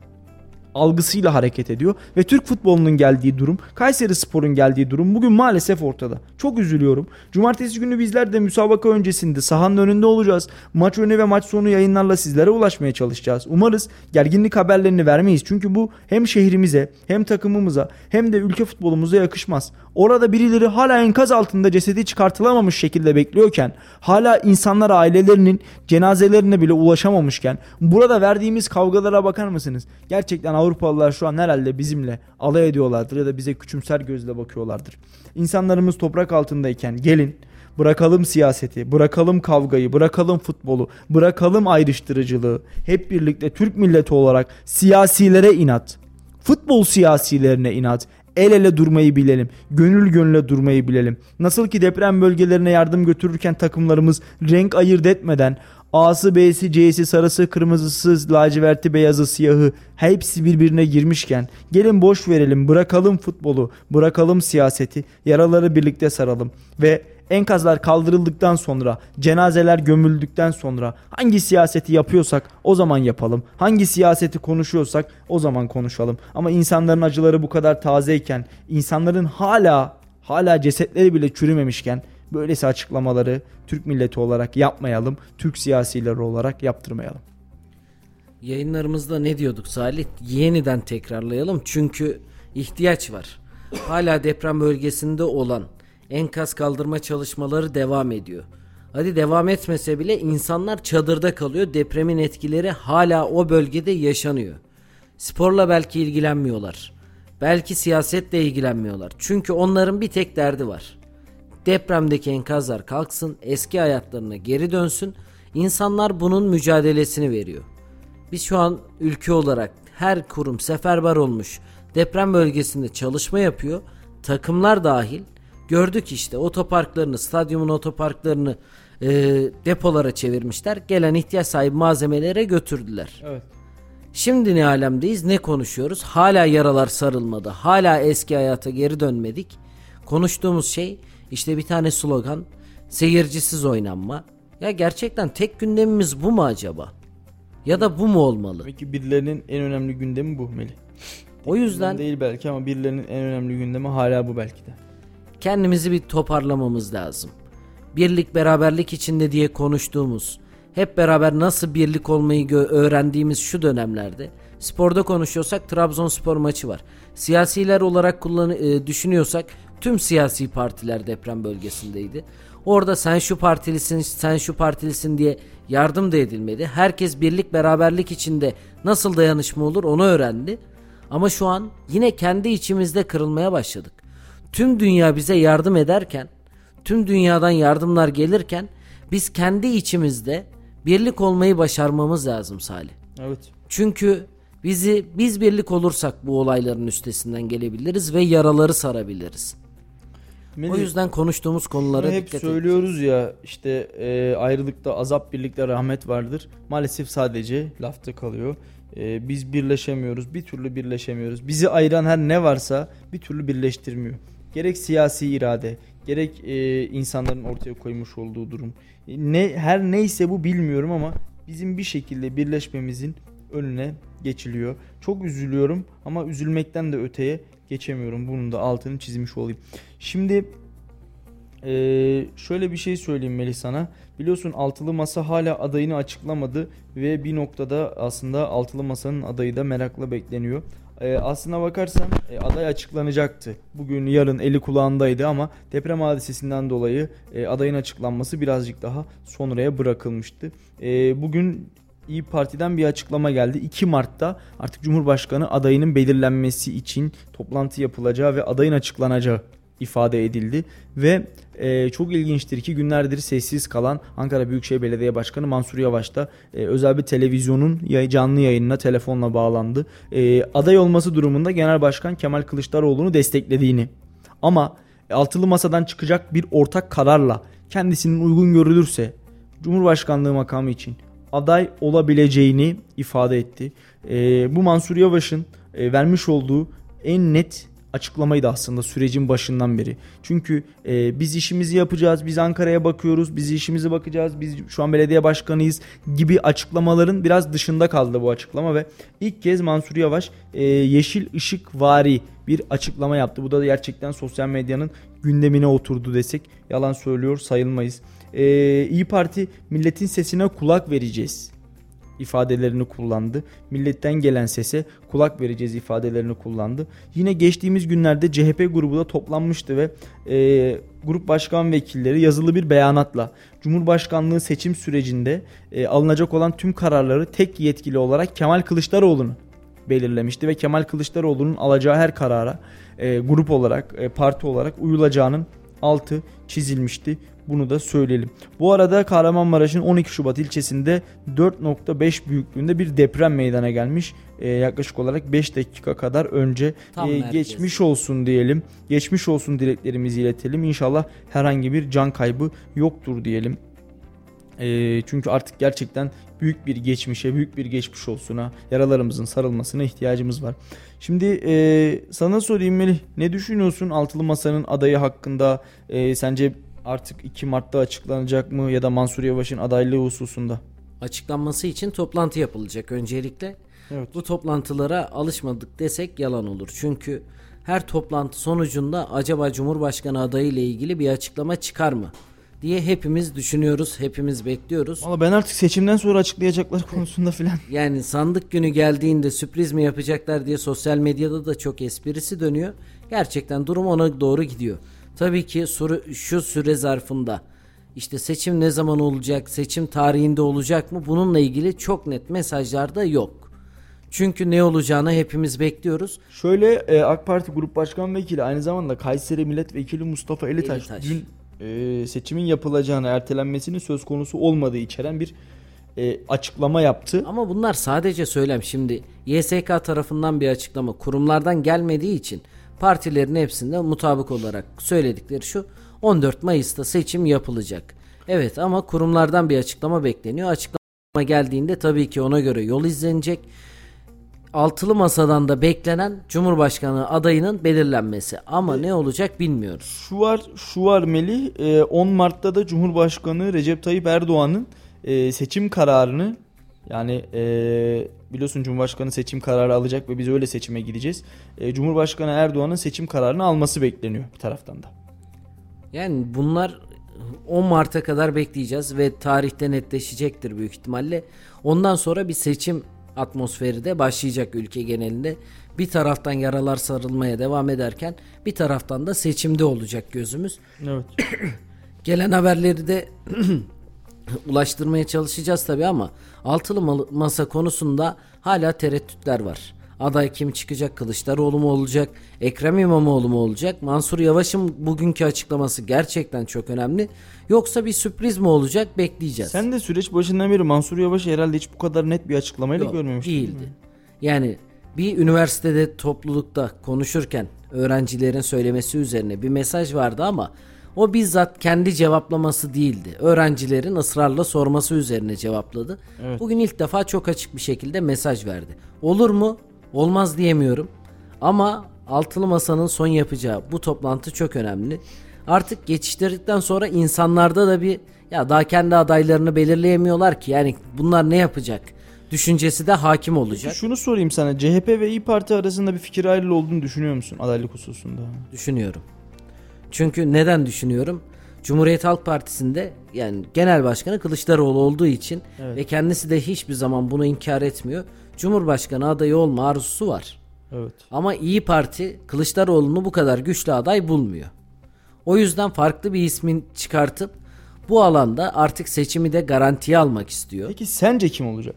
algısıyla hareket ediyor ve Türk futbolunun geldiği durum, Kayseri Spor'un geldiği durum bugün maalesef ortada. Çok üzülüyorum. Cumartesi günü bizler de müsabaka öncesinde sahanın önünde olacağız. Maç önü ve maç sonu yayınlarla sizlere ulaşmaya çalışacağız. Umarız gerginlik haberlerini vermeyiz. Çünkü bu hem şehrimize, hem takımımıza, hem de ülke futbolumuza yakışmaz. Orada birileri hala enkaz altında cesedi çıkartılamamış şekilde bekliyorken, hala insanlar ailelerinin cenazelerine bile ulaşamamışken, burada verdiğimiz kavgalara bakar mısınız? Gerçekten Avrupalılar şu an herhalde bizimle alay ediyorlardır ya da bize küçümser gözle bakıyorlardır. İnsanlarımız toprak altındayken gelin bırakalım siyaseti, bırakalım kavgayı, bırakalım futbolu, bırakalım ayrıştırıcılığı. Hep birlikte Türk milleti olarak siyasilere inat, futbol siyasilerine inat, el ele durmayı bilelim. Gönül gönüle durmayı bilelim. Nasıl ki deprem bölgelerine yardım götürürken takımlarımız renk ayırt etmeden A'sı, B'si, C'si, sarısı, kırmızısı, laciverti, beyazı, siyahı hepsi birbirine girmişken gelin boş verelim, bırakalım futbolu, bırakalım siyaseti, yaraları birlikte saralım ve enkazlar kaldırıldıktan sonra, cenazeler gömüldükten sonra hangi siyaseti yapıyorsak o zaman yapalım. Hangi siyaseti konuşuyorsak o zaman konuşalım. Ama insanların acıları bu kadar tazeyken, insanların hala hala cesetleri bile çürümemişken böylesi açıklamaları Türk milleti olarak yapmayalım. Türk siyasileri olarak yaptırmayalım. Yayınlarımızda ne diyorduk Salih? Yeniden tekrarlayalım çünkü ihtiyaç var. Hala deprem bölgesinde olan enkaz kaldırma çalışmaları devam ediyor. Hadi devam etmese bile insanlar çadırda kalıyor. Depremin etkileri hala o bölgede yaşanıyor. Sporla belki ilgilenmiyorlar. Belki siyasetle ilgilenmiyorlar. Çünkü onların bir tek derdi var. Depremdeki enkazlar kalksın, eski hayatlarına geri dönsün. İnsanlar bunun mücadelesini veriyor. Biz şu an ülke olarak her kurum seferber olmuş. Deprem bölgesinde çalışma yapıyor. Takımlar dahil. Gördük işte otoparklarını, stadyumun otoparklarını e, depolara çevirmişler. Gelen ihtiyaç sahibi malzemelere götürdüler. Evet. Şimdi ne alemdeyiz, ne konuşuyoruz? Hala yaralar sarılmadı. Hala eski hayata geri dönmedik. Konuştuğumuz şey işte bir tane slogan. Seyircisiz oynanma. Ya gerçekten tek gündemimiz bu mu acaba? Ya da bu mu olmalı? Peki birilerinin en önemli gündemi bu Melih. O yüzden değil belki ama birilerinin en önemli gündemi hala bu belki de. kendimizi bir toparlamamız lazım. Birlik beraberlik içinde diye konuştuğumuz, hep beraber nasıl birlik olmayı öğrendiğimiz şu dönemlerde sporda konuşuyorsak Trabzonspor maçı var. Siyasiler olarak kullan e, düşünüyorsak tüm siyasi partiler deprem bölgesindeydi. Orada sen şu partilisin, sen şu partilisin diye yardım da edilmedi. Herkes birlik beraberlik içinde nasıl dayanışma olur onu öğrendi. Ama şu an yine kendi içimizde kırılmaya başladık. Tüm dünya bize yardım ederken, tüm dünyadan yardımlar gelirken biz kendi içimizde birlik olmayı başarmamız lazım Salih. Evet. Çünkü bizi biz birlik olursak bu olayların üstesinden gelebiliriz ve yaraları sarabiliriz. Melih, O yüzden konuştuğumuz konulara hep dikkat söylüyoruz ya işte e, ayrılıkta azap birlikte rahmet vardır. Maalesef sadece lafta kalıyor. E, biz birleşemiyoruz. Bir türlü birleşemiyoruz. Bizi ayıran her ne varsa bir türlü birleştirmiyor. Gerek siyasi irade, gerek e, insanların ortaya koymuş olduğu durum. E, Ne her neyse bu bilmiyorum ama bizim bir şekilde birleşmemizin önüne geçiliyor. Çok üzülüyorum ama üzülmekten de öteye geçemiyorum. Bunun da altını çizmiş olayım. Şimdi ee, şöyle bir şey söyleyeyim Melih sana. Biliyorsun Altılı Masa hala adayını açıklamadı ve bir noktada aslında Altılı Masa'nın adayı da merakla bekleniyor. Ee, aslına bakarsan e, aday açıklanacaktı. Bugün yarın eli kulağındaydı ama deprem hadisesinden dolayı e, adayın açıklanması birazcık daha sonraya bırakılmıştı. E, bugün İyi Parti'den bir açıklama geldi. 2 Mart'ta artık Cumhurbaşkanı adayının belirlenmesi için toplantı yapılacağı ve adayın açıklanacağı ifade edildi ve e, çok ilginçtir ki günlerdir sessiz kalan Ankara Büyükşehir Belediye Başkanı Mansur Yavaş da e, özel bir televizyonun canlı yayınına telefonla bağlandı. E, aday olması durumunda Genel Başkan Kemal Kılıçdaroğlu'nu desteklediğini ama altılı masadan çıkacak bir ortak kararla kendisinin uygun görülürse Cumhurbaşkanlığı makamı için aday olabileceğini ifade etti. E, bu Mansur Yavaş'ın e, vermiş olduğu en net açıklamaydı aslında sürecin başından beri. Çünkü e, biz işimizi yapacağız, biz Ankara'ya bakıyoruz, biz işimizi bakacağız, biz şu an belediye başkanıyız gibi açıklamaların biraz dışında kaldı bu açıklama ve ilk kez Mansur Yavaş e, yeşil ışık vari bir açıklama yaptı. Bu da gerçekten sosyal medyanın gündemine oturdu desek yalan söylüyor sayılmayız. E, İyi Parti milletin sesine kulak vereceğiz ifadelerini kullandı. Milletten gelen sese kulak vereceğiz ifadelerini kullandı. Yine geçtiğimiz günlerde CHP grubu da toplanmıştı ve e, grup başkan vekilleri yazılı bir beyanatla Cumhurbaşkanlığı seçim sürecinde e, alınacak olan tüm kararları tek yetkili olarak Kemal Kılıçdaroğlu'nu belirlemişti ve Kemal Kılıçdaroğlu'nun alacağı her karara e, grup olarak, e, parti olarak uyulacağının altı çizilmişti. Bunu da söyleyelim. Bu arada Kahramanmaraş'ın 12 Şubat ilçesinde 4.5 büyüklüğünde bir deprem meydana gelmiş. Ee, yaklaşık olarak 5 dakika kadar önce e, geçmiş olsun diyelim. Geçmiş olsun dileklerimizi iletelim. İnşallah herhangi bir can kaybı yoktur diyelim. E, çünkü artık gerçekten büyük bir geçmişe, büyük bir geçmiş olsuna, yaralarımızın sarılmasına ihtiyacımız var. Şimdi e, sana sorayım Melih, ne düşünüyorsun Altılı Masa'nın adayı hakkında? E, sence artık 2 Mart'ta açıklanacak mı ya da Mansur Yavaş'ın adaylığı hususunda? Açıklanması için toplantı yapılacak öncelikle. Evet. Bu toplantılara alışmadık desek yalan olur. Çünkü her toplantı sonucunda acaba Cumhurbaşkanı adayı ile ilgili bir açıklama çıkar mı? diye hepimiz düşünüyoruz, hepimiz bekliyoruz. Valla ben artık seçimden sonra açıklayacaklar konusunda filan. Yani sandık günü geldiğinde sürpriz mi yapacaklar diye sosyal medyada da çok esprisi dönüyor. Gerçekten durum ona doğru gidiyor. Tabii ki soru şu süre zarfında işte seçim ne zaman olacak, seçim tarihinde olacak mı bununla ilgili çok net mesajlar da yok. Çünkü ne olacağını hepimiz bekliyoruz. Şöyle e, AK Parti Grup Başkan Vekili aynı zamanda Kayseri Milletvekili Mustafa Elitaş, Elitaş. dün e, seçimin yapılacağını ertelenmesinin söz konusu olmadığı içeren bir e, açıklama yaptı. Ama bunlar sadece söylem. Şimdi YSK tarafından bir açıklama kurumlardan gelmediği için partilerin hepsinde mutabık olarak söyledikleri şu 14 Mayıs'ta seçim yapılacak. Evet ama kurumlardan bir açıklama bekleniyor. Açıklama geldiğinde tabii ki ona göre yol izlenecek. Altılı masadan da beklenen Cumhurbaşkanı adayının belirlenmesi. Ama ne olacak bilmiyoruz. Şu var, şu var Melih. 10 Mart'ta da Cumhurbaşkanı Recep Tayyip Erdoğan'ın seçim kararını yani e, biliyorsun Cumhurbaşkanı seçim kararı alacak ve biz öyle seçime gideceğiz. E, Cumhurbaşkanı Erdoğan'ın seçim kararını alması bekleniyor bir taraftan da. Yani bunlar 10 Mart'a kadar bekleyeceğiz ve tarihte netleşecektir büyük ihtimalle. Ondan sonra bir seçim atmosferi de başlayacak ülke genelinde. Bir taraftan yaralar sarılmaya devam ederken bir taraftan da seçimde olacak gözümüz. Evet. Gelen haberleri de ulaştırmaya çalışacağız tabii ama altılı masa konusunda hala tereddütler var. Aday kim çıkacak? Kılıçdaroğlu mu olacak? Ekrem İmamoğlu mu olacak? Mansur Yavaş'ın bugünkü açıklaması gerçekten çok önemli. Yoksa bir sürpriz mi olacak? Bekleyeceğiz. Sen de süreç başından beri Mansur Yavaş herhalde hiç bu kadar net bir açıklamayla Yok, görmemiştin. Değildi. Değil yani bir üniversitede toplulukta konuşurken öğrencilerin söylemesi üzerine bir mesaj vardı ama o bizzat kendi cevaplaması değildi. Öğrencilerin ısrarla sorması üzerine cevapladı. Evet. Bugün ilk defa çok açık bir şekilde mesaj verdi. Olur mu? Olmaz diyemiyorum. Ama altılı masanın son yapacağı bu toplantı çok önemli. Artık geçiştirdikten sonra insanlarda da bir ya daha kendi adaylarını belirleyemiyorlar ki yani bunlar ne yapacak? Düşüncesi de hakim olacak. Şunu sorayım sana. CHP ve İyi Parti arasında bir fikir ayrılığı olduğunu düşünüyor musun adaylık hususunda? Düşünüyorum. Çünkü neden düşünüyorum? Cumhuriyet Halk Partisi'nde yani genel başkanı Kılıçdaroğlu olduğu için evet. ve kendisi de hiçbir zaman bunu inkar etmiyor. Cumhurbaşkanı adayı olma arzusu var. Evet. Ama İyi Parti Kılıçdaroğlu'nu bu kadar güçlü aday bulmuyor. O yüzden farklı bir ismin çıkartıp bu alanda artık seçimi de garantiye almak istiyor. Peki sence kim olacak?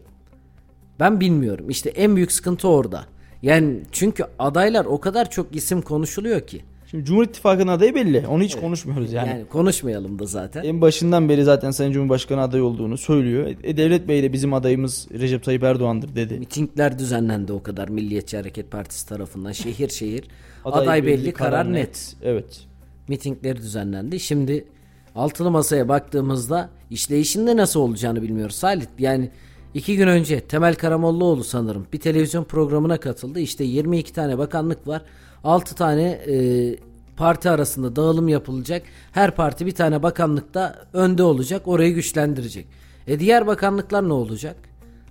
Ben bilmiyorum. İşte en büyük sıkıntı orada. Yani çünkü adaylar o kadar çok isim konuşuluyor ki. Şimdi Cumhur İttifakı'nın adayı belli. Onu hiç evet. konuşmuyoruz yani. Yani konuşmayalım da zaten. En başından beri zaten Sayın Cumhurbaşkanı aday olduğunu söylüyor. E, Devlet Bey de bizim adayımız Recep Tayyip Erdoğan'dır dedi. Mitingler düzenlendi o kadar Milliyetçi Hareket Partisi tarafından şehir şehir. aday, aday belli, belli karar, karar net. net. Evet. Mitingler düzenlendi. Şimdi altılı masaya baktığımızda işleyişinde nasıl olacağını bilmiyoruz. Salih yani iki gün önce Temel Karamollaoğlu sanırım bir televizyon programına katıldı. İşte 22 tane bakanlık var. 6 tane e, parti arasında dağılım yapılacak. Her parti bir tane bakanlıkta önde olacak. Orayı güçlendirecek. E diğer bakanlıklar ne olacak?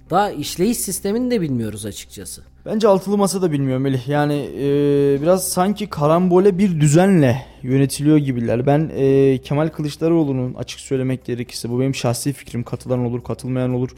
Daha işleyiş sistemini de bilmiyoruz açıkçası. Bence altılı masa da bilmiyor Melih. Yani e, biraz sanki karambole bir düzenle yönetiliyor gibiler. Ben e, Kemal Kılıçdaroğlu'nun açık söylemek gerekirse bu benim şahsi fikrim. Katılan olur, katılmayan olur.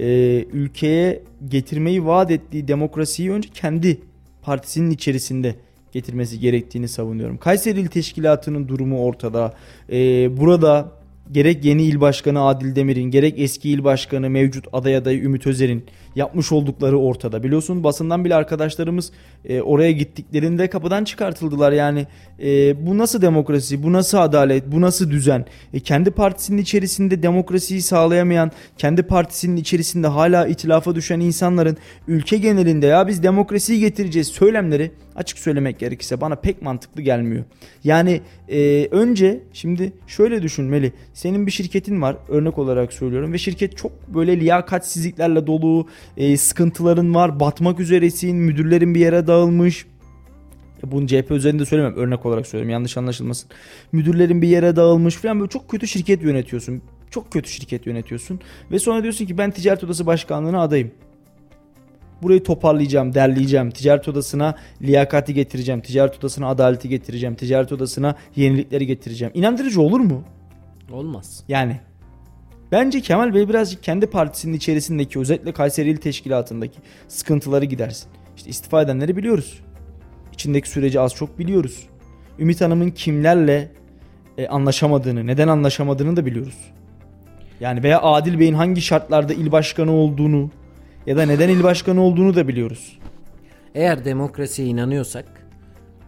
E, ülkeye getirmeyi vaat ettiği demokrasiyi önce kendi partisinin içerisinde getirmesi gerektiğini savunuyorum. Kayseri İl Teşkilatı'nın durumu ortada. Ee, burada gerek yeni il başkanı Adil Demir'in gerek eski il başkanı mevcut aday adayı Ümit Özer'in yapmış oldukları ortada. Biliyorsun basından bile arkadaşlarımız e, oraya gittiklerinde kapıdan çıkartıldılar. Yani e, bu nasıl demokrasi, bu nasıl adalet, bu nasıl düzen? E, kendi partisinin içerisinde demokrasiyi sağlayamayan, kendi partisinin içerisinde hala itilafa düşen insanların ülke genelinde ya biz demokrasiyi getireceğiz söylemleri açık söylemek gerekirse bana pek mantıklı gelmiyor. Yani e, önce şimdi şöyle düşünmeli. Senin bir şirketin var örnek olarak söylüyorum ve şirket çok böyle liyakatsizliklerle dolu, e, sıkıntıların var, batmak üzeresin, müdürlerin bir yere dağılmış. Bunu CHP üzerinde söylemem örnek olarak söylüyorum yanlış anlaşılmasın. Müdürlerin bir yere dağılmış falan böyle çok kötü şirket yönetiyorsun. Çok kötü şirket yönetiyorsun. Ve sonra diyorsun ki ben ticaret odası başkanlığına adayım. Burayı toparlayacağım, derleyeceğim. Ticaret odasına liyakati getireceğim. Ticaret odasına adaleti getireceğim. Ticaret odasına yenilikleri getireceğim. İnandırıcı olur mu? Olmaz. Yani Bence Kemal Bey birazcık kendi partisinin içerisindeki özellikle Kayseri İl Teşkilatı'ndaki sıkıntıları gidersin. İşte istifa edenleri biliyoruz. İçindeki süreci az çok biliyoruz. Ümit Hanım'ın kimlerle e, anlaşamadığını, neden anlaşamadığını da biliyoruz. Yani veya Adil Bey'in hangi şartlarda il başkanı olduğunu ya da neden il başkanı olduğunu da biliyoruz. Eğer demokrasiye inanıyorsak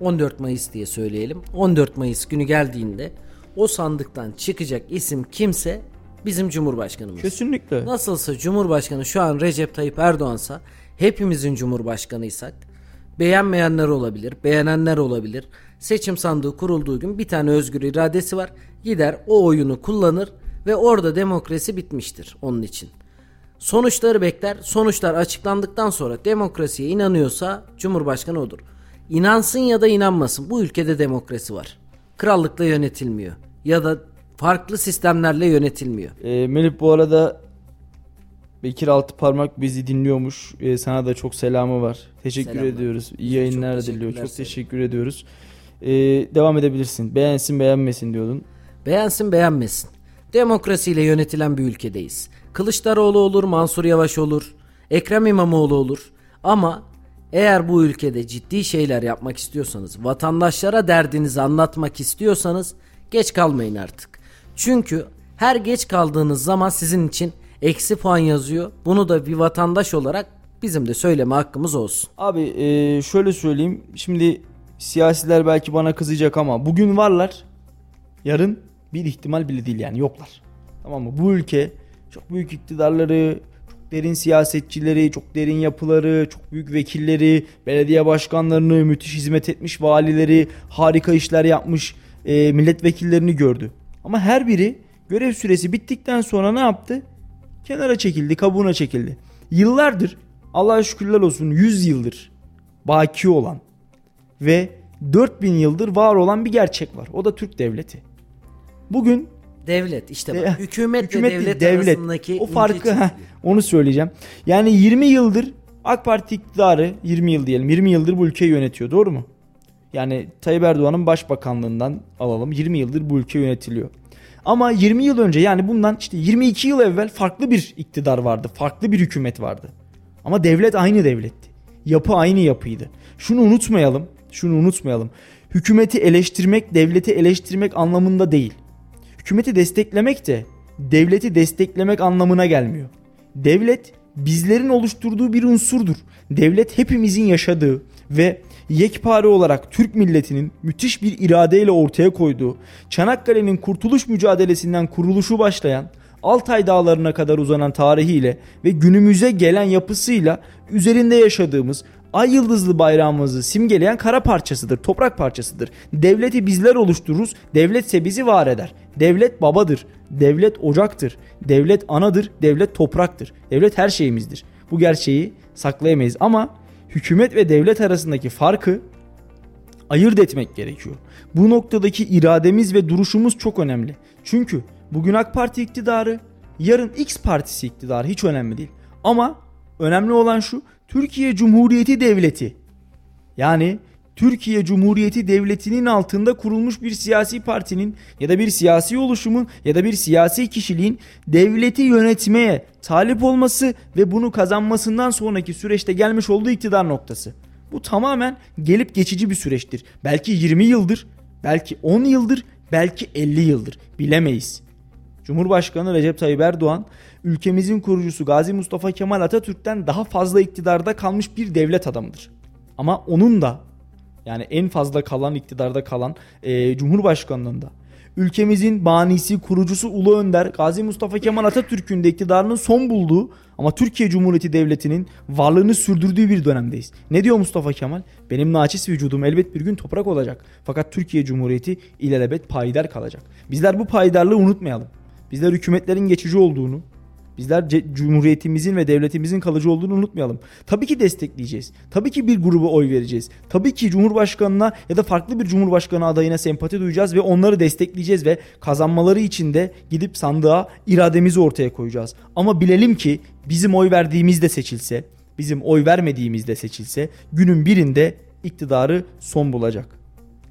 14 Mayıs diye söyleyelim. 14 Mayıs günü geldiğinde o sandıktan çıkacak isim kimse bizim Cumhurbaşkanımız. Kesinlikle. Nasılsa Cumhurbaşkanı şu an Recep Tayyip Erdoğan'sa hepimizin Cumhurbaşkanıysak beğenmeyenler olabilir, beğenenler olabilir. Seçim sandığı kurulduğu gün bir tane özgür iradesi var. Gider o oyunu kullanır ve orada demokrasi bitmiştir onun için. Sonuçları bekler. Sonuçlar açıklandıktan sonra demokrasiye inanıyorsa Cumhurbaşkanı odur. İnansın ya da inanmasın bu ülkede demokrasi var. Krallıkla yönetilmiyor. Ya da farklı sistemlerle yönetilmiyor. E, Melih bu arada Bekir Altıparmak bizi dinliyormuş. E, sana da çok selamı var. Teşekkür Selamlar. ediyoruz. İyi yayınlar diliyor. Çok teşekkür ediyoruz. E, devam edebilirsin. Beğensin beğenmesin diyordun. Beğensin beğenmesin. Demokrasiyle yönetilen bir ülkedeyiz. Kılıçdaroğlu olur, Mansur Yavaş olur, Ekrem İmamoğlu olur. Ama eğer bu ülkede ciddi şeyler yapmak istiyorsanız, vatandaşlara derdinizi anlatmak istiyorsanız geç kalmayın artık. Çünkü her geç kaldığınız zaman sizin için eksi puan yazıyor. Bunu da bir vatandaş olarak bizim de söyleme hakkımız olsun. Abi e, şöyle söyleyeyim. Şimdi siyasiler belki bana kızacak ama bugün varlar. Yarın bir ihtimal bile değil yani yoklar. Tamam mı? Bu ülke çok büyük iktidarları, çok derin siyasetçileri, çok derin yapıları, çok büyük vekilleri, belediye başkanlarını, müthiş hizmet etmiş valileri, harika işler yapmış e, milletvekillerini gördü. Ama her biri görev süresi bittikten sonra ne yaptı? Kenara çekildi, kabuğuna çekildi. Yıllardır Allah'a şükürler olsun 100 yıldır baki olan ve 4000 yıldır var olan bir gerçek var. O da Türk devleti. Bugün devlet işte bak, e, hükümet, hükümet devlet, devlet arasındaki o farkı heh, onu söyleyeceğim. Yani 20 yıldır AK Parti iktidarı 20 yıl diyelim 20 yıldır bu ülkeyi yönetiyor doğru mu? Yani Tayyip Erdoğan'ın başbakanlığından alalım 20 yıldır bu ülke yönetiliyor. Ama 20 yıl önce yani bundan işte 22 yıl evvel farklı bir iktidar vardı. Farklı bir hükümet vardı. Ama devlet aynı devletti. Yapı aynı yapıydı. Şunu unutmayalım. Şunu unutmayalım. Hükümeti eleştirmek, devleti eleştirmek anlamında değil. Hükümeti desteklemek de devleti desteklemek anlamına gelmiyor. Devlet bizlerin oluşturduğu bir unsurdur. Devlet hepimizin yaşadığı ve yekpare olarak Türk milletinin müthiş bir iradeyle ortaya koyduğu, Çanakkale'nin kurtuluş mücadelesinden kuruluşu başlayan, Altay dağlarına kadar uzanan tarihiyle ve günümüze gelen yapısıyla üzerinde yaşadığımız ay yıldızlı bayrağımızı simgeleyen kara parçasıdır, toprak parçasıdır. Devleti bizler oluştururuz, devletse bizi var eder. Devlet babadır, devlet ocaktır, devlet anadır, devlet topraktır. Devlet her şeyimizdir. Bu gerçeği saklayamayız ama hükümet ve devlet arasındaki farkı ayırt etmek gerekiyor. Bu noktadaki irademiz ve duruşumuz çok önemli. Çünkü bugün AK Parti iktidarı, yarın X partisi iktidarı hiç önemli değil. Ama önemli olan şu, Türkiye Cumhuriyeti Devleti. Yani Türkiye Cumhuriyeti Devleti'nin altında kurulmuş bir siyasi partinin ya da bir siyasi oluşumun ya da bir siyasi kişiliğin devleti yönetmeye talip olması ve bunu kazanmasından sonraki süreçte gelmiş olduğu iktidar noktası. Bu tamamen gelip geçici bir süreçtir. Belki 20 yıldır, belki 10 yıldır, belki 50 yıldır. Bilemeyiz. Cumhurbaşkanı Recep Tayyip Erdoğan ülkemizin kurucusu Gazi Mustafa Kemal Atatürk'ten daha fazla iktidarda kalmış bir devlet adamıdır. Ama onun da yani en fazla kalan iktidarda kalan e, Cumhurbaşkanlığında ülkemizin banisi, kurucusu Ulu Önder Gazi Mustafa Kemal Atatürk'ün de iktidarının son bulduğu ama Türkiye Cumhuriyeti Devleti'nin varlığını sürdürdüğü bir dönemdeyiz. Ne diyor Mustafa Kemal? Benim naçiz vücudum elbet bir gün toprak olacak. Fakat Türkiye Cumhuriyeti ilelebet payidar kalacak. Bizler bu payidarlığı unutmayalım. Bizler hükümetlerin geçici olduğunu, Bizler cumhuriyetimizin ve devletimizin kalıcı olduğunu unutmayalım. Tabii ki destekleyeceğiz. Tabii ki bir gruba oy vereceğiz. Tabii ki cumhurbaşkanına ya da farklı bir cumhurbaşkanı adayına sempati duyacağız ve onları destekleyeceğiz ve kazanmaları için de gidip sandığa irademizi ortaya koyacağız. Ama bilelim ki bizim oy verdiğimizde seçilse, bizim oy vermediğimizde seçilse günün birinde iktidarı son bulacak.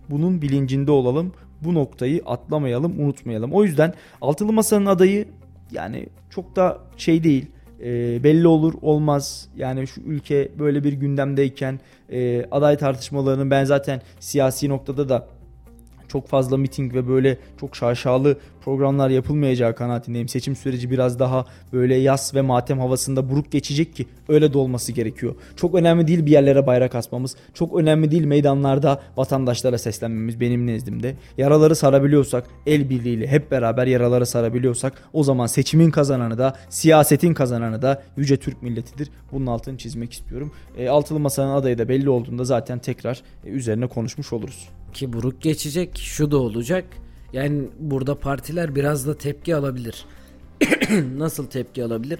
Bunun bilincinde olalım. Bu noktayı atlamayalım, unutmayalım. O yüzden Altılı Masa'nın adayı yani çok da şey değil. E, belli olur olmaz. Yani şu ülke böyle bir gündemdeyken e, aday tartışmalarının ben zaten siyasi noktada da çok fazla miting ve böyle çok şaşalı programlar yapılmayacağı kanaatindeyim. Seçim süreci biraz daha böyle yas ve matem havasında buruk geçecek ki öyle de olması gerekiyor. Çok önemli değil bir yerlere bayrak asmamız. Çok önemli değil meydanlarda vatandaşlara seslenmemiz benim nezdimde. Yaraları sarabiliyorsak el birliğiyle hep beraber yaraları sarabiliyorsak o zaman seçimin kazananı da siyasetin kazananı da Yüce Türk milletidir. Bunun altını çizmek istiyorum. E, altılı Masa'nın adayı da belli olduğunda zaten tekrar e, üzerine konuşmuş oluruz. Ki buruk geçecek şu da olacak. Yani burada partiler biraz da tepki alabilir. Nasıl tepki alabilir?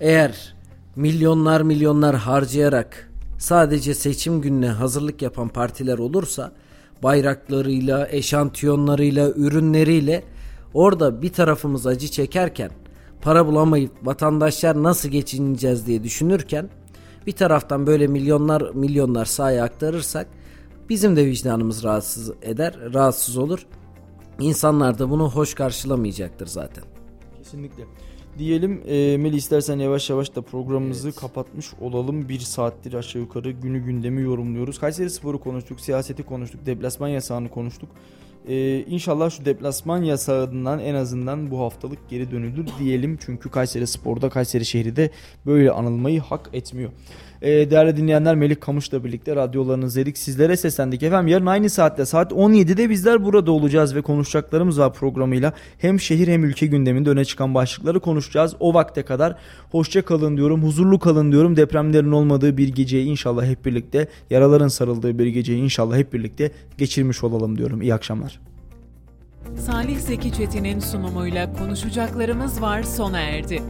Eğer milyonlar milyonlar harcayarak sadece seçim gününe hazırlık yapan partiler olursa bayraklarıyla, eşantiyonlarıyla, ürünleriyle orada bir tarafımız acı çekerken para bulamayıp vatandaşlar nasıl geçineceğiz diye düşünürken bir taraftan böyle milyonlar milyonlar sahaya aktarırsak bizim de vicdanımız rahatsız eder, rahatsız olur. İnsanlar da bunu hoş karşılamayacaktır zaten. Kesinlikle. Diyelim e, Melih istersen yavaş yavaş da programımızı evet. kapatmış olalım. Bir saattir aşağı yukarı günü gündemi yorumluyoruz. Kayseri Sporu konuştuk, siyaseti konuştuk, deplasman yasağını konuştuk. Ee, inşallah şu deplasman yasağından en azından bu haftalık geri dönülür diyelim. Çünkü Kayseri Spor'da, Kayseri şehri de böyle anılmayı hak etmiyor. Ee, değerli dinleyenler Melih Kamış'la birlikte radyolarınızı dedik. Sizlere seslendik. Efendim yarın aynı saatte saat 17'de bizler burada olacağız ve konuşacaklarımız var programıyla. Hem şehir hem ülke gündeminde öne çıkan başlıkları konuşacağız. O vakte kadar hoşça kalın diyorum, huzurlu kalın diyorum. Depremlerin olmadığı bir geceyi inşallah hep birlikte, yaraların sarıldığı bir geceyi inşallah hep birlikte geçirmiş olalım diyorum. İyi akşamlar. Salih Zeki Çetin'in sunumuyla konuşacaklarımız var sona erdi.